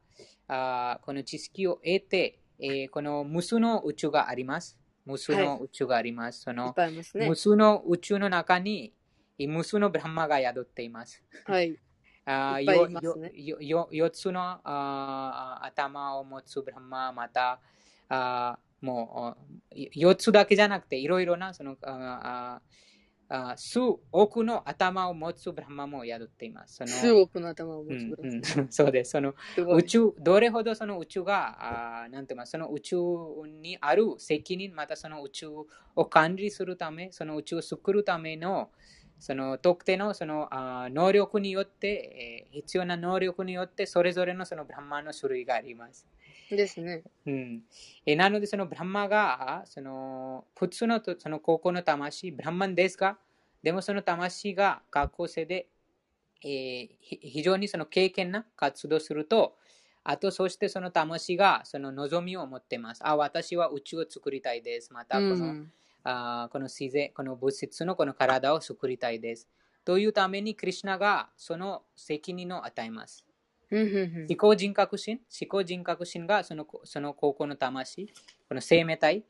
あこの知識を得て、えーこの無数の宇宙があります。無数の宇宙があります。そいっのね無。数の宇宙の中に無数のブランマが宿っています。はい。あいいますねよよ4つのあ頭を持つブランマ、またあもう4つだけじゃなくていろいろなそのあああ数億の頭を持つブランマも宿っています。その数億の頭を持うんつブラフマうん、そうです。その。宇宙、どれほどその宇宙が、あーなんていうか、その宇宙にある責任、またその宇宙を管理するため、その宇宙を作るための、その特定のそのあー能力によって、えー必要な能力によって、それぞれのそのブランマの種類があります。ですね。うん、えなので、そのブランマが、その普通のとその高校の魂、ブランマンですが、でもその魂が学校生で、えーひ非常にその経験な活動すると、あとそしてその魂がその望みを持っています。あ、私は宇宙を作りたいです。またこの、うん。あーこの自然、この物質のこの体を作りたいです。というために、クリシナがその責任を与えます。思考人格心、思考人格心がそのその高校の魂、この生命体？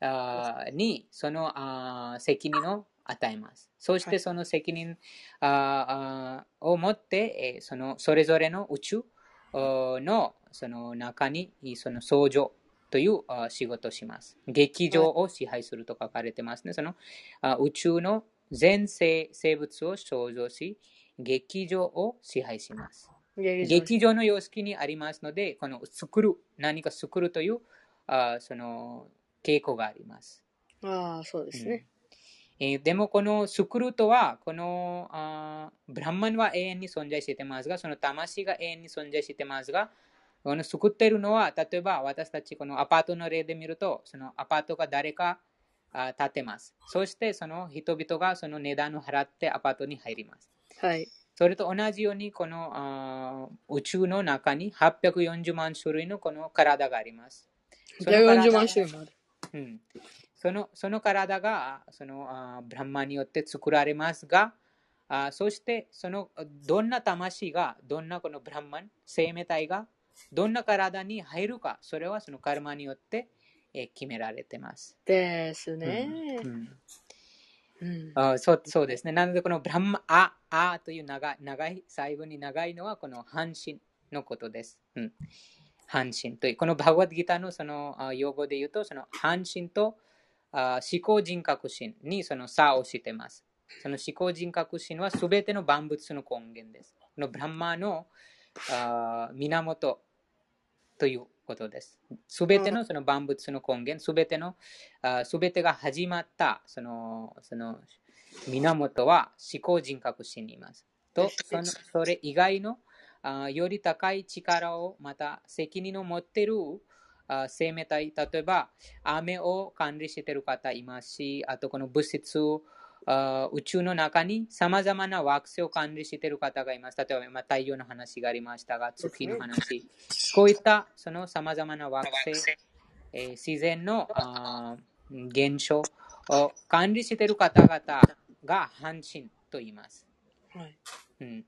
あーにそのあー責任を与えます。そしてその責任あーあーを持って、えーそのそれぞれの宇宙？おのその中にその創造という仕事をします。劇場を支配すると書かれてますね。そのあ宇宙の全生生物を創造し、劇場を支配します。劇場の様式にありますので、この作る、何か作るという、あその傾向があります。ああ、そうですね。えーでもこのスクルとは、このあーブランマンは永遠に存在してますが、その魂が永遠に存在してますが、この作っているのは、例えば私たちこのアパートの例で見ると、そのアパートが誰かあ建てます。そしてその人々がその値段を払ってアパートに入ります。はい。それと同じように、この宇宙の中に840万種類のこの体があります。その体140万種類もある。うん、そのその体がそのあーブランマによって作られますが、あーそしてそのどんな魂が、どんなこのブランマン、生命体がどんな体に入るか、それはそのカルマによって、えー決められてます。ですね。うんうん。あそうそうですね。なので、このブランマ、あ、あという長い、長い、最後に長いのはこの半身のことです。うん、半身という、このバグワッドギターのその用語で言うと、その半身とあ思考人格心にその差をしてます。その思考人格心はすべての万物の根源です。このブランマのあ源ということです。すべてのその万物の根源、すべてのすべてが始まったそのその源は思考人格心にいます。と そのそれ以外のあより高い力をまた責任を持っているあ生命体、例えば雨を管理している方いますし、あとこの物質あ宇宙の中にさまざまな惑星を管理している方がいます。例えば、まあ、太陽の話がありましたが、月の話。こういったそのさまざまな惑星、えー自然のあー現象を管理している方々が半身と言います。はい。うん、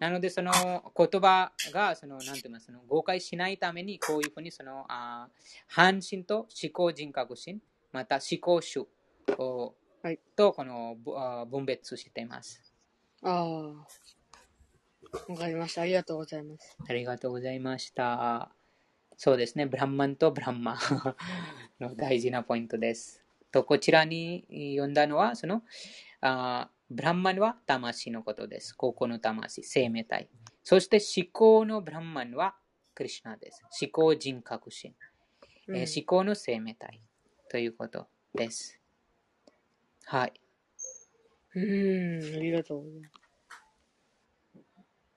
なので、その言葉がそのなんて言いますその誤解しないために、こういうふうにそのあー半身と思考人格心、また思考主をはいとこの分別しています。ああ。わかりました。ありがとうございます。ありがとうございました。そうですね、ブランマンとブランマ の大事なポイントです。と、こちらに読んだのは、その、あーブランマンは魂のことです。高校の魂、生命体。そして思考のブランマンはクリシュナです。思考人格心、うんえー思考の生命体ということです。はい。うーん、ありがとうございます。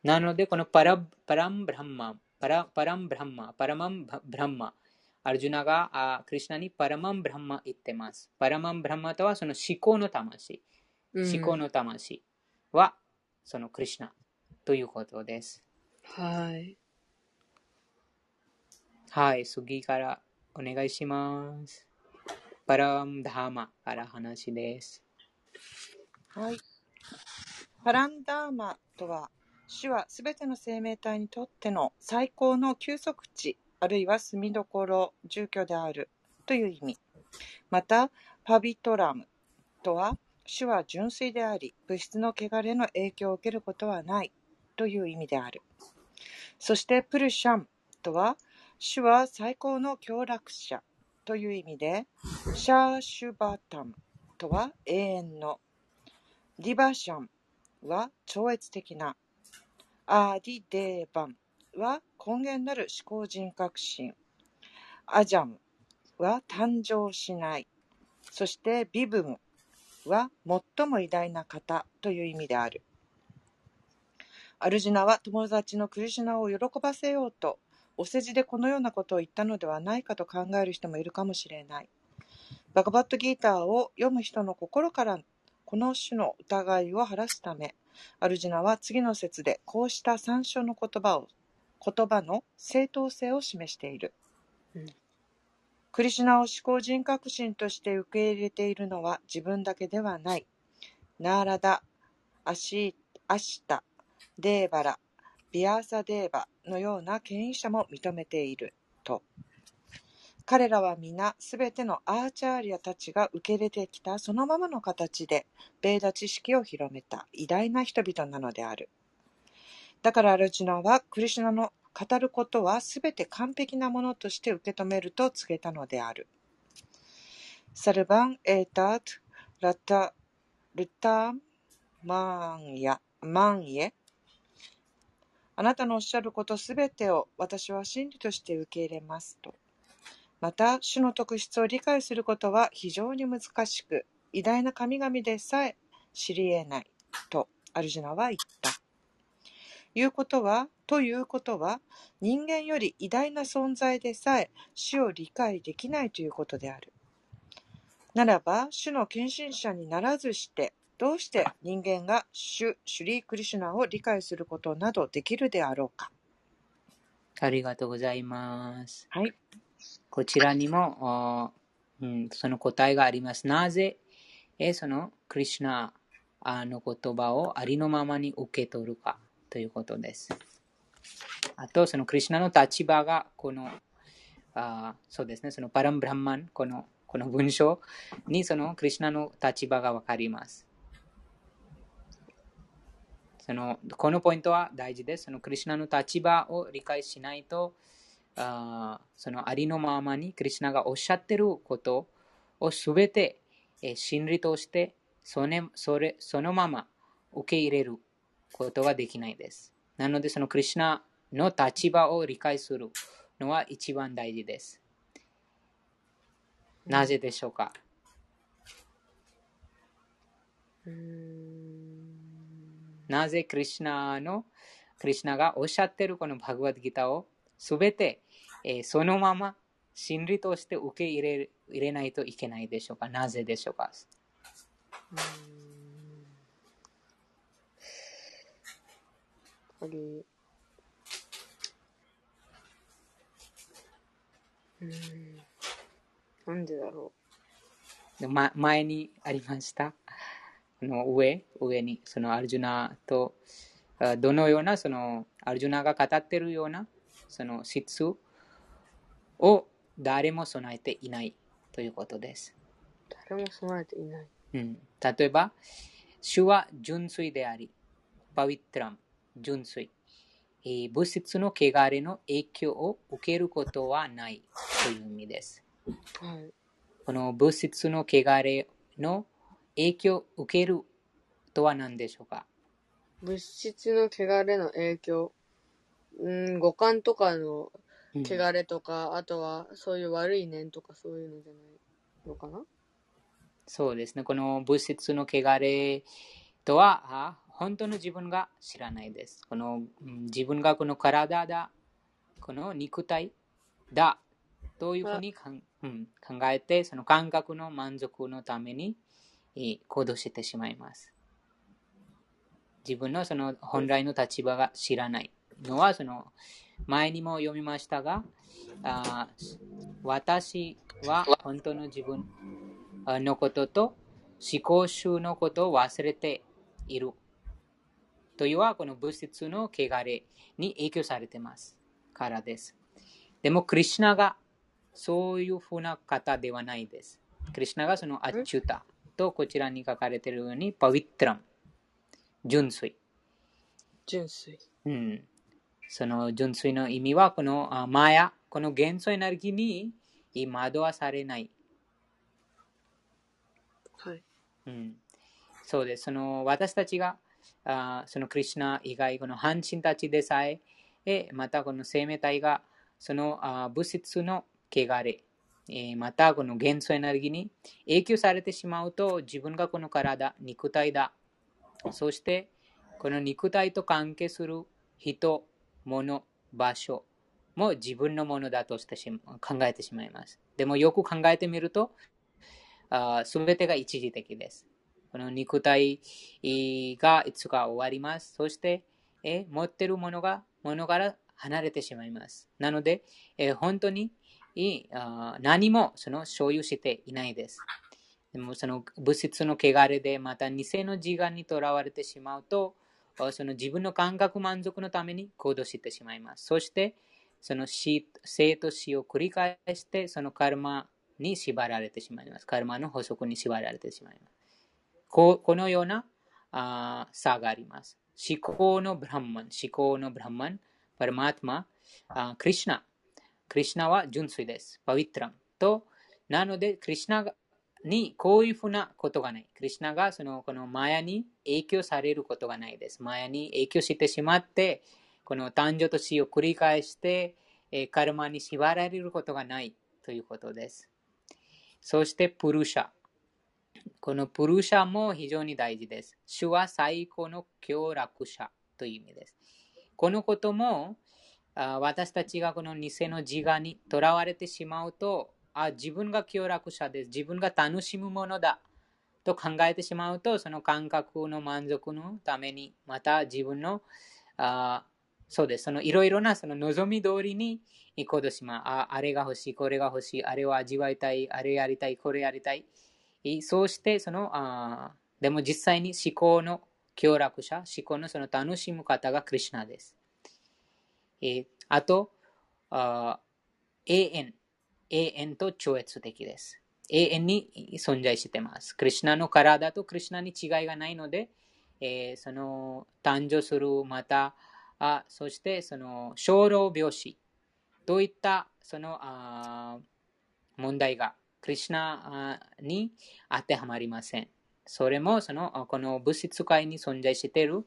なので、このパラパランブランマ、パラパランブランマ、パラマンブランマ、アルジュナがあクリシュナにパラマンブランマ言ってます。パラマンブランマとはその思考の魂。うん思考の魂はそのクリシュナということです。はい。はい、次からお願いします。パランダーマから話です。はい。パランダーマとは、主はすべての生命体にとっての最高の休息地、あるいは住みどころ、住居であるという意味。また、パビトラムとは、主は純粋であり、物質の汚れの影響を受けることはないという意味である。そして、プルシャンとは、主は最高の享楽者という意味で、シャーシュバタムとは永遠の、ディバシャンは超越的な、アーディデーバンは根源なる思考人格心、アジャムは誕生しない、そしてビブムは最も偉大な方という意味である。アルジナは友達のクリシュナを喜ばせようと、お世辞でこのようなことを言ったのではないかと考える人もいるかもしれない。バガバットギーターを読む人の心からこの種の疑いを晴らすため、アルジュナは次の説でこうした参照の言葉を、言葉の正当性を示している。うんクリシュナを思考人格心として受け入れているのは自分だけではない。ナーラダ、アシアシタ、デーバラ、ビアーサデーバのような権威者も認めていると。彼らは皆すべてのアーチャーリアたちが受け入れてきたそのままの形でベーダ知識を広めた偉大な人々なのである。だからアルジュナはクリシュナの語ることはすべて完璧なものとして受け止めると告げたのである。サルバン・エータート・ラタ・ルタ・マンヤ・マンイェあなたのおっしゃることすべてを私は真理として受け入れますと。また、主の特質を理解することは非常に難しく、偉大な神々でさえ知り得ないとアルジナは言った。いうことは、ということは、人間より偉大な存在でさえ主を理解できないということである。ならば、主の献身者にならずして、どうして人間が主、シュリー・クリシュナを理解することなどできるであろうか。ありがとうございます。はい。こちらにも、あうん、その答えがあります。なぜ、えそのクリシュナあの言葉をありのままに受け取るかということです。あと、そのクリシュナの立場が、この、あそうですね、そのパランブランマン、このこの文章にそのクリシュナの立場がわかります。そのこのポイントは大事です。そのクリシュナの立場を理解しないと、あそのありのままにクリシュナがおっしゃっていることをすべてえ真理としてそれそれそのまま受け入れることができないです。なので、そのクリシュナの立場を理解するのは一番大事です。なぜでしょうか？うーん。なぜクリシュナのクリシュナがおっしゃっているこのバグワッドギターをすべて、えーそのまま真理として受け入れ入れないといけないでしょうか？なぜでしょうか？うっぱり、うーん。なんでだろでま、前にありました。あの上、上に、そのアルジュナと、あどのような、そのアルジュナが語っているような、その質を誰も備えていないということです。う。誰も備えていない。うん、例えば、主は純粋であり、パウィットラム、純粋。えー物質の汚れの影響を受けることはないという意味です。はい。この物質の汚れの影響を受けるとは何でしょうか？物質の汚れの影響。うーん、五感とかのうん汚れとか、あとはそういう悪い念とかそういうのじゃないのかな？そうですね。この物質の汚れとは、あ本当の自分が知らないです。このうん自分がこの体だ、この肉体だというふうにかん、うん、考えて、その感覚の満足のためにえー行動してしまいます。自分のその本来の立場が知らないのは、その前にも読みましたが、あ私は本当の自分のことと思考集のことを忘れているというのはこの物質の汚れに影響されていますからです。でも、クリシュナがそういうふうな方ではないです。クリシュナがそのアチュタとこちらに書かれているようにパビットラム、純粋。純粋。うん、その純粋の意味はこのあマヤ、この元素エネルギーに惑わされない。はい。うん、そうです。その私たちがあそのクリシュナ以外、この半身たちでさえ、えまたこの生命体がそのあ物質の汚れ、えまたこの元素エネルギーに影響されてしまうと自分がこの体、肉体だ。そしてこの肉体と関係する人、物、場所も自分のものだとしてし考えてしまいます。でもよく考えてみると、すべてが一時的です。この肉体がいつか終わります。そして、え持ってるものが物から離れてしまいます。なので、え本当にあ何もその所有していないです。でもその物質の汚れでまた偽の自我にとらわれてしまうと、その自分の感覚満足のために行動してしまいます。そして、その死生と死を繰り返して、そのカルマに縛られてしまいます。カルマの法則に縛られてしまいます。ここのようなあ差があります。思考のブランマン、思考のブランマン、パラマートマ、あクリシナ。クリシュナは純粋です。パウィットラム。と、なので、クリシュナにこういうふうなことがない。クリシュナがそのこのマヤに影響されることがないです。マヤに影響してしまって、この誕生と死を繰り返して、えーカルマに縛られることがないということです。そして、プルシャ。このプルシャも非常に大事です。主は最高の協楽者という意味です。このことも、あ私たちがこの偽の自我にとらわれてしまうと、あ自分が協楽者です。自分が楽しむものだ。と考えてしまうと、その感覚の満足のために、また自分の、あそうです。そのいろいろなその望み通りに行こうとしまう。ああれが欲しい、これが欲しい、あれを味わいたい、あれやりたい、これやりたい。そうして、その、あでも実際に思考の協楽者、思考のその楽しむ方がクリシュナです。えーあと、あ永遠、永遠と超越的です。永遠に存在してます。クリシュナの体とクリシュナに違いがないので、えーその誕生する、また、あそしてその生老病死といったそのあ問題がクリシュナあに当てはまりません。それもそのこの物質界に存在している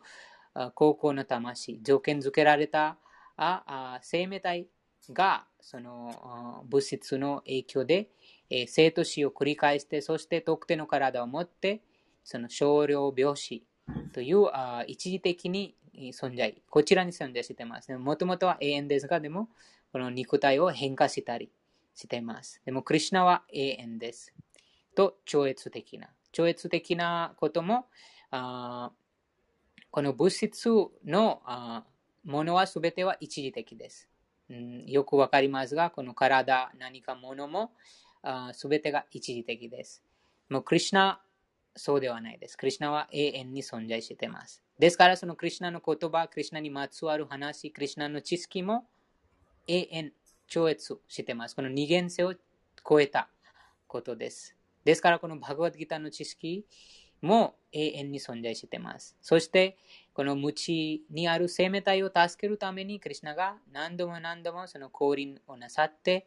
高校の魂、条件付けられたあ生命体がその物質の影響で、えー生と死を繰り返して、そして特定の体を持って、その少量病死というあ一時的に存在、こちらに存在してます。もともとは永遠ですが、でも、この肉体を変化したりしています。でも、クリシュナは永遠です。と、超越的な。超越的なことも、あこの物質のあーものはすべては一時的です。うんよくわかりますが、この体、何かものもすべてが一時的です。もうクリシュナ、そうではないです。クリシュナは永遠に存在しています。ですから、そのクリシュナの言葉、クリシュナにまつわる話、クリシュナの知識も永遠、超越してます。この二元性を超えたことです。ですから、このバグワッドギターの知識も永遠に存在しています。そして、この無知にある生命体を助けるために、クリシュナが何度も何度もその降臨をなさって、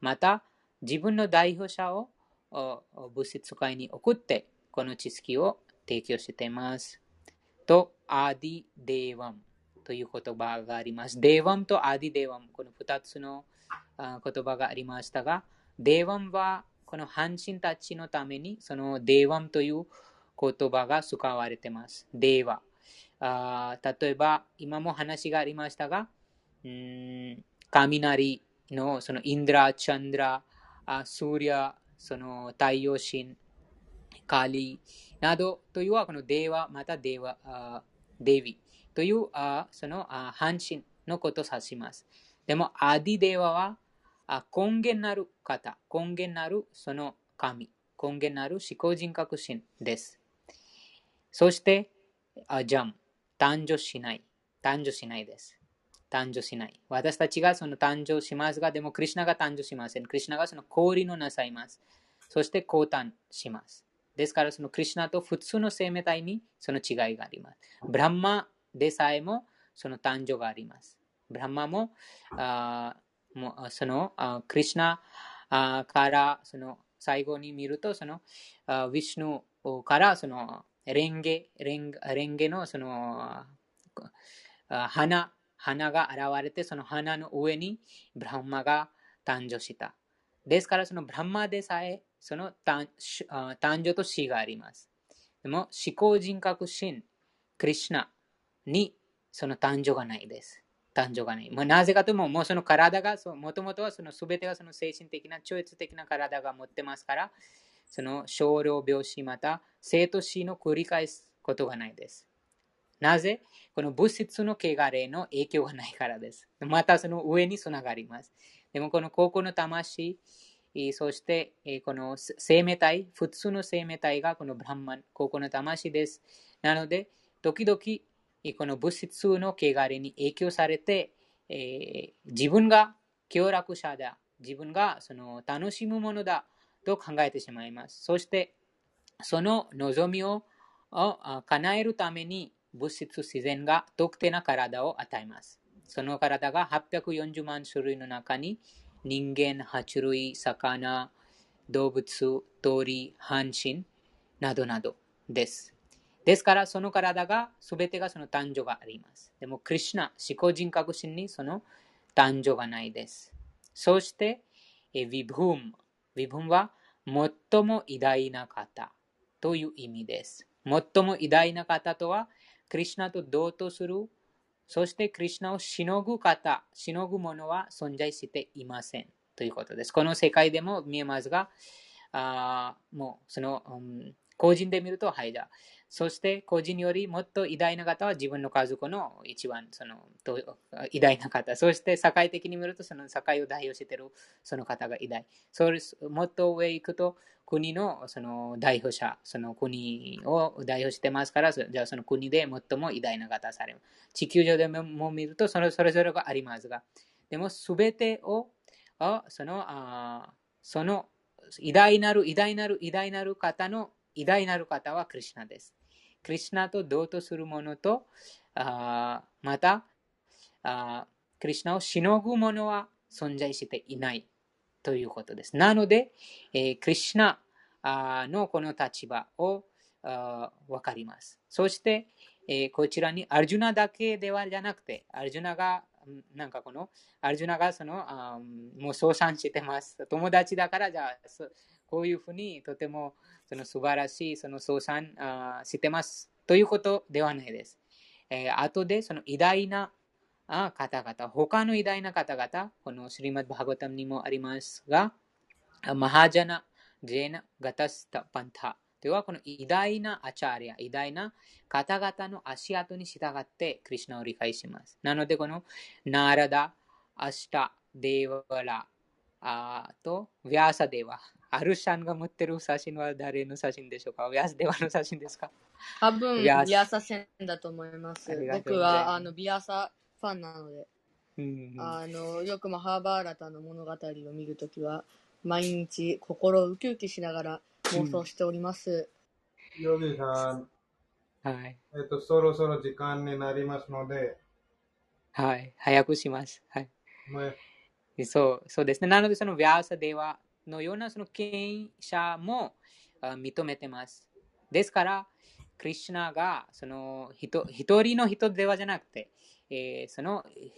また自分の代表者を物質界に送って、この知識を提供しています。と、アディ・デーワムという言葉があります。デーワムとアディ・デーワム、この2つの言葉がありましたが、デーワムはこの半神たちのために、そのデーワムという言葉が使われています。デーワ。あー例えば、今も話がありましたが、うん雷のそのインドラ、チャンドラ、あスーリア、その太陽神、カリなどというはこのデーワ、またデーワ、あデビというあそのあ半身のことを指します。でも、アディデーワはあ根源なる方、根源なるその神、根源なる思考人格神です。そして、あジャム、誕生しない。誕生しないです。誕生しない。私たちがその誕生しますが、でもクリシナが誕生しません。クリシナがその降臨をなさいます。そして降誕します。ですから、そのクリシナと普通の生命体にその違いがあります。ブランマでさえもその誕生があります。ブランマもあもうそのあクリシナからその最後に見るとそのあウィシュヌからそのレンゲレンレンゲのその花花が現れてその花の上にブランマが誕生した。ですからそのブランマでさえその誕生と死があります。でも思考人格神、クリシュナにその誕生がないです。誕生がない。まあ、なぜかというと、もうその体が、もともとはその全てがその精神的な、超越的な体が持ってますから、その少量病死また生と死の繰り返すことがないです。なぜ？この物質の汚れの影響がないからです。またその上につながります。でもこの高校の魂、そしてこの生命体、普通の生命体がこのブランマン、高校の魂です。なので、時々この物質の汚れに影響されて、えー、自分が協楽者だ、自分がその楽しむものだと考えてしまいます。そして、その望みを叶えるために物質自然が特定な体を与えます。その体が840万種類の中に人間、爬虫類、魚、動物、鳥、半身などなどです。ですから、その体が、すべてがその誕生があります。でも、クリシュナ、思考人格心にその誕生がないです。そして、ヴィブーム。微分は、最も偉大な方という意味です。最も偉大な方とは、クリシュナと同等する、そしてクリシュナをしのぐ方、しのぐものは存在していません。ということです。この世界でも見えますが、あもうその、うん個人で見ると、はい、じゃあそして個人よりもっと偉大な方は自分の家族の一番その偉大な方。そして社会的に見るとその社会を代表しているその方が偉大。それもっと上行くと国のその代表者、その国を代表してますから、じゃあその国で最も偉大な方されます。地球上でも見るとそれそれぞれがありますが、でもすべてをそのあその偉大なる偉大なる偉大なる方の偉大なる方はクリシナです。クリシナと同等するものと、あまたあクリシナをしのぐ者は存在していないということです。なので、えークリシナのこの立場をあーわかります。そして、えーこちらにアルジュナだけではじゃなくて、アルジュナがなんかこのアルジュナがそのあもう相賛してます。友達だからじゃあこういうふうにとてもその素晴らしいその相賛あしてますということではないです。えー後でその偉大な方々、他の偉大な方々、このシリマッバーガタムにもありますが、マハジャナ、ジェーナ、ガタスタ、パンタ。では、この偉大なアチャーリア、偉大な方々の足跡に従ってクリシュナを理解します。なので、このナーラダ、アシタ、デーワラ、あと、ヴィアサデーワ。アルシャンが持ってる写真は誰の写真でしょうか？ヴィアーサデーワの写真ですか？多分、ビアーサ戦だと思います僕は、あの、ビアーサファンなので、うんあの、よくマハーバーラタの物語を見るときは、毎日心をウキウキしながら妄想しております。ヨギさん、はい。えっと、そろそろ時間になりますので、はい。早くします。はい。そうそうですね。なので、そのヴィアーサデーワのようなその権威者も認めてます。ですから、クリシュナがその一一人の人ではじゃなくて、えーその、えー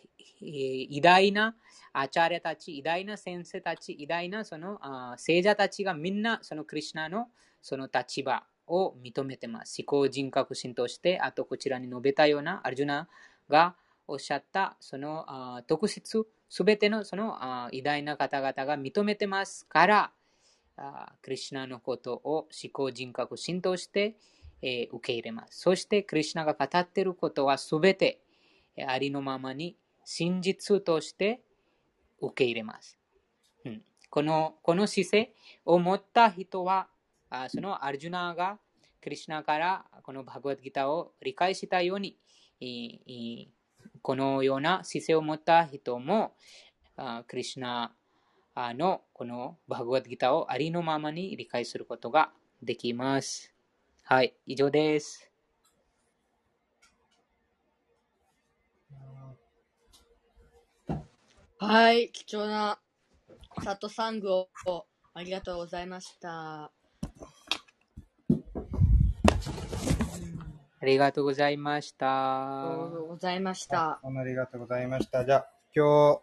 偉大なアチャーリャたち、偉大な先生たち、偉大なそのあ聖者たちがみんなそのクリシュナのその立場を認めてます。思考人格心として、あとこちらに述べたようなアルジュナがおっしゃったそのあ特質、すべてのそのあ偉大な方々が認めてますから、あクリシュナのことを思考人格心として、えー受け入れます。そして、クリシュナが語っていることはすべてありのままに真実として受け入れます。うん、このこの姿勢を持った人は、あそのアルジュナがクリシュナからこのバグワッドギターを理解したように、いいこのような姿勢を持った人も、あクリシュナのこのバグワッドギターをありのままに理解することができます。はい、以上です。はい、貴重なサトサングをありがとうございました。りがとうございました。ありがとうございました。ありがとうございました。じゃあ、今日、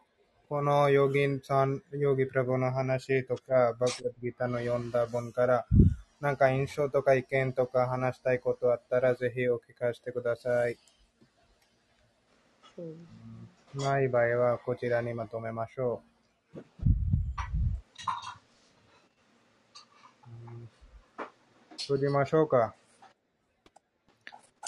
このヨギンさん、ヨギプラブの話とか、バグギターの読んだ本から、なんか印象とか意見とか話したいことあったら、ぜひお聞かせてください。ない場合は、こちらにまとめましょう。うん閉じましょうか。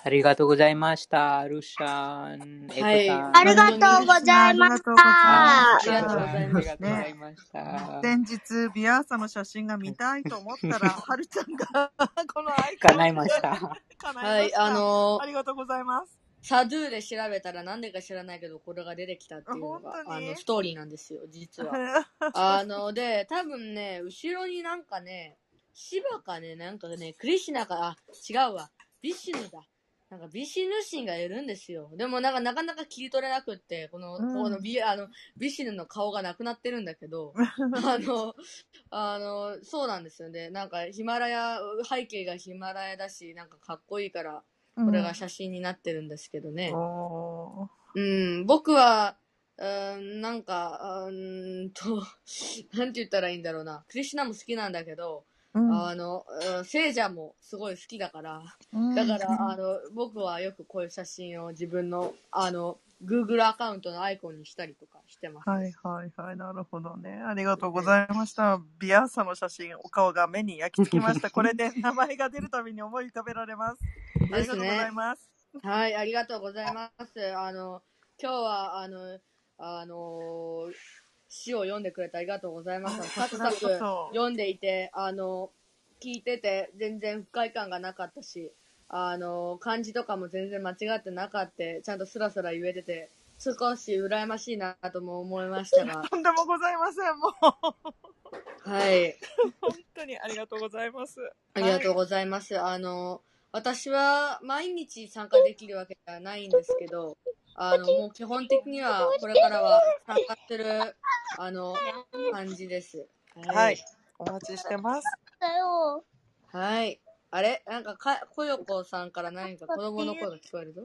ありがとうございました。ルシャン、はいさん。ありがとうございました。ありがとうございあましりがとうございました。先日、ビアーサの写真が見たいと思ったら、はるちゃんがこのアイコン 叶いました。はい。あのありがとうございます。サドゥで調べたらなんでか知らないけど、これが出てきたっていうのが、本当に？あの、ストーリーなんですよ、実は。あの、で、多分ね、後ろになんかね、シバかね、なんかね、クリシュナか、あ、違うわ、ビシュヌだ。なんかビシヌ神がいるんですよ。でもなんかなかなか切り取れなくって、この、うんこのビあのビシヌの顔がなくなってるんだけど、あの、あの、そうなんですよね。なんかヒマラヤ、背景がヒマラヤだし、なんかかっこいいから、これが写真になってるんですけどね。おうん、僕は、うん、なんか、うーんと、なんて言ったらいいんだろうな。クリシュナも好きなんだけど、ーうんあの、うん聖者もすごい好きだから、うんだから、あの、僕はよくこういう写真を自分の、あの、Google アカウントのアイコンにしたりとかしてます。はいはいはい、なるほどね。ありがとうございました。ビアーサの写真、お顔が目に焼き付きました。これで名前が出るたびに思い浮かべられます。ありがとうございます。はい、ありがとうございます。あの、今日は、あの、あの、詩を読んでくれてありがとうございます。サクサク読んでいて、あの、聞いてて全然不快感がなかったし、あの、漢字とかも全然間違ってなかった。ちゃんとスラスラ言えてて、少し羨ましいなとも思いましたが、とんでもございません。もう、はい。本当にありがとうございます。ありがとうございます。あの、私は毎日参加できるわけではないんですけど、あの、もう基本的にはこれからは参加する、あの、感じです。はい。お待ちしてます。はい。あれ？なんかか、こよこさんから何か子供の声が聞こえるぞ。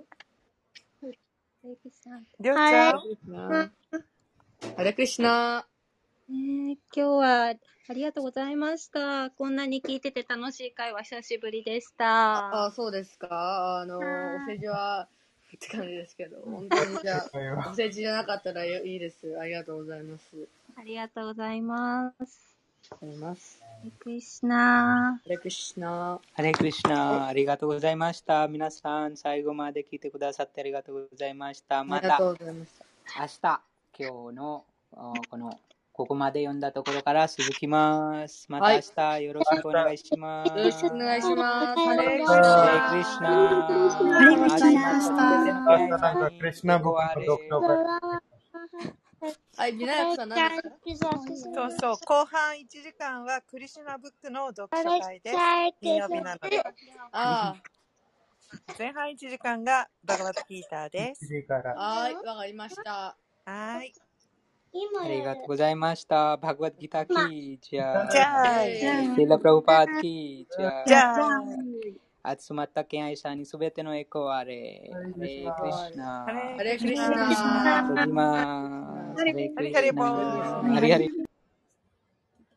りょうちゃん。ハレクリシナ。えー今日はありがとうございました。こんなに聞いてて楽しい会話久しぶりでした。あ、そうですか。あの、お世辞は、って感じですけど、本当にじゃあ、お世辞じゃなかったらいいです。ありがとうございます。ありがとうございます。ありがとうございます。ハレクリシナハレクリシナ。ハレクリシナ、ありがとうございました。皆さん、最後まで聞いてくださってありがとうございました。また。明日、今日のあこのここまで読んだところから続きます。また明日よろしくお願いします。よろしくお願いします。ハレクリシハナ。レクリシナ。ハレクリシナでした。明日なんかクリシナブックの読書会。はい、ビナヤクさん何ですかそうそう。後半1時間はクリシュナブックの読書会です。金曜日なので。あ前半1時間がバガバットギーターです。はい、わかりました。はい。ありがとうございました。バグワッドギターキーじゃあ、ラプラブパーキーじゃあ、集まった敬愛者にすべてのエコーあれ。ハレクリシナ。ハハレクリシナ。ハレクリシナ。ハリハリボーハリハリ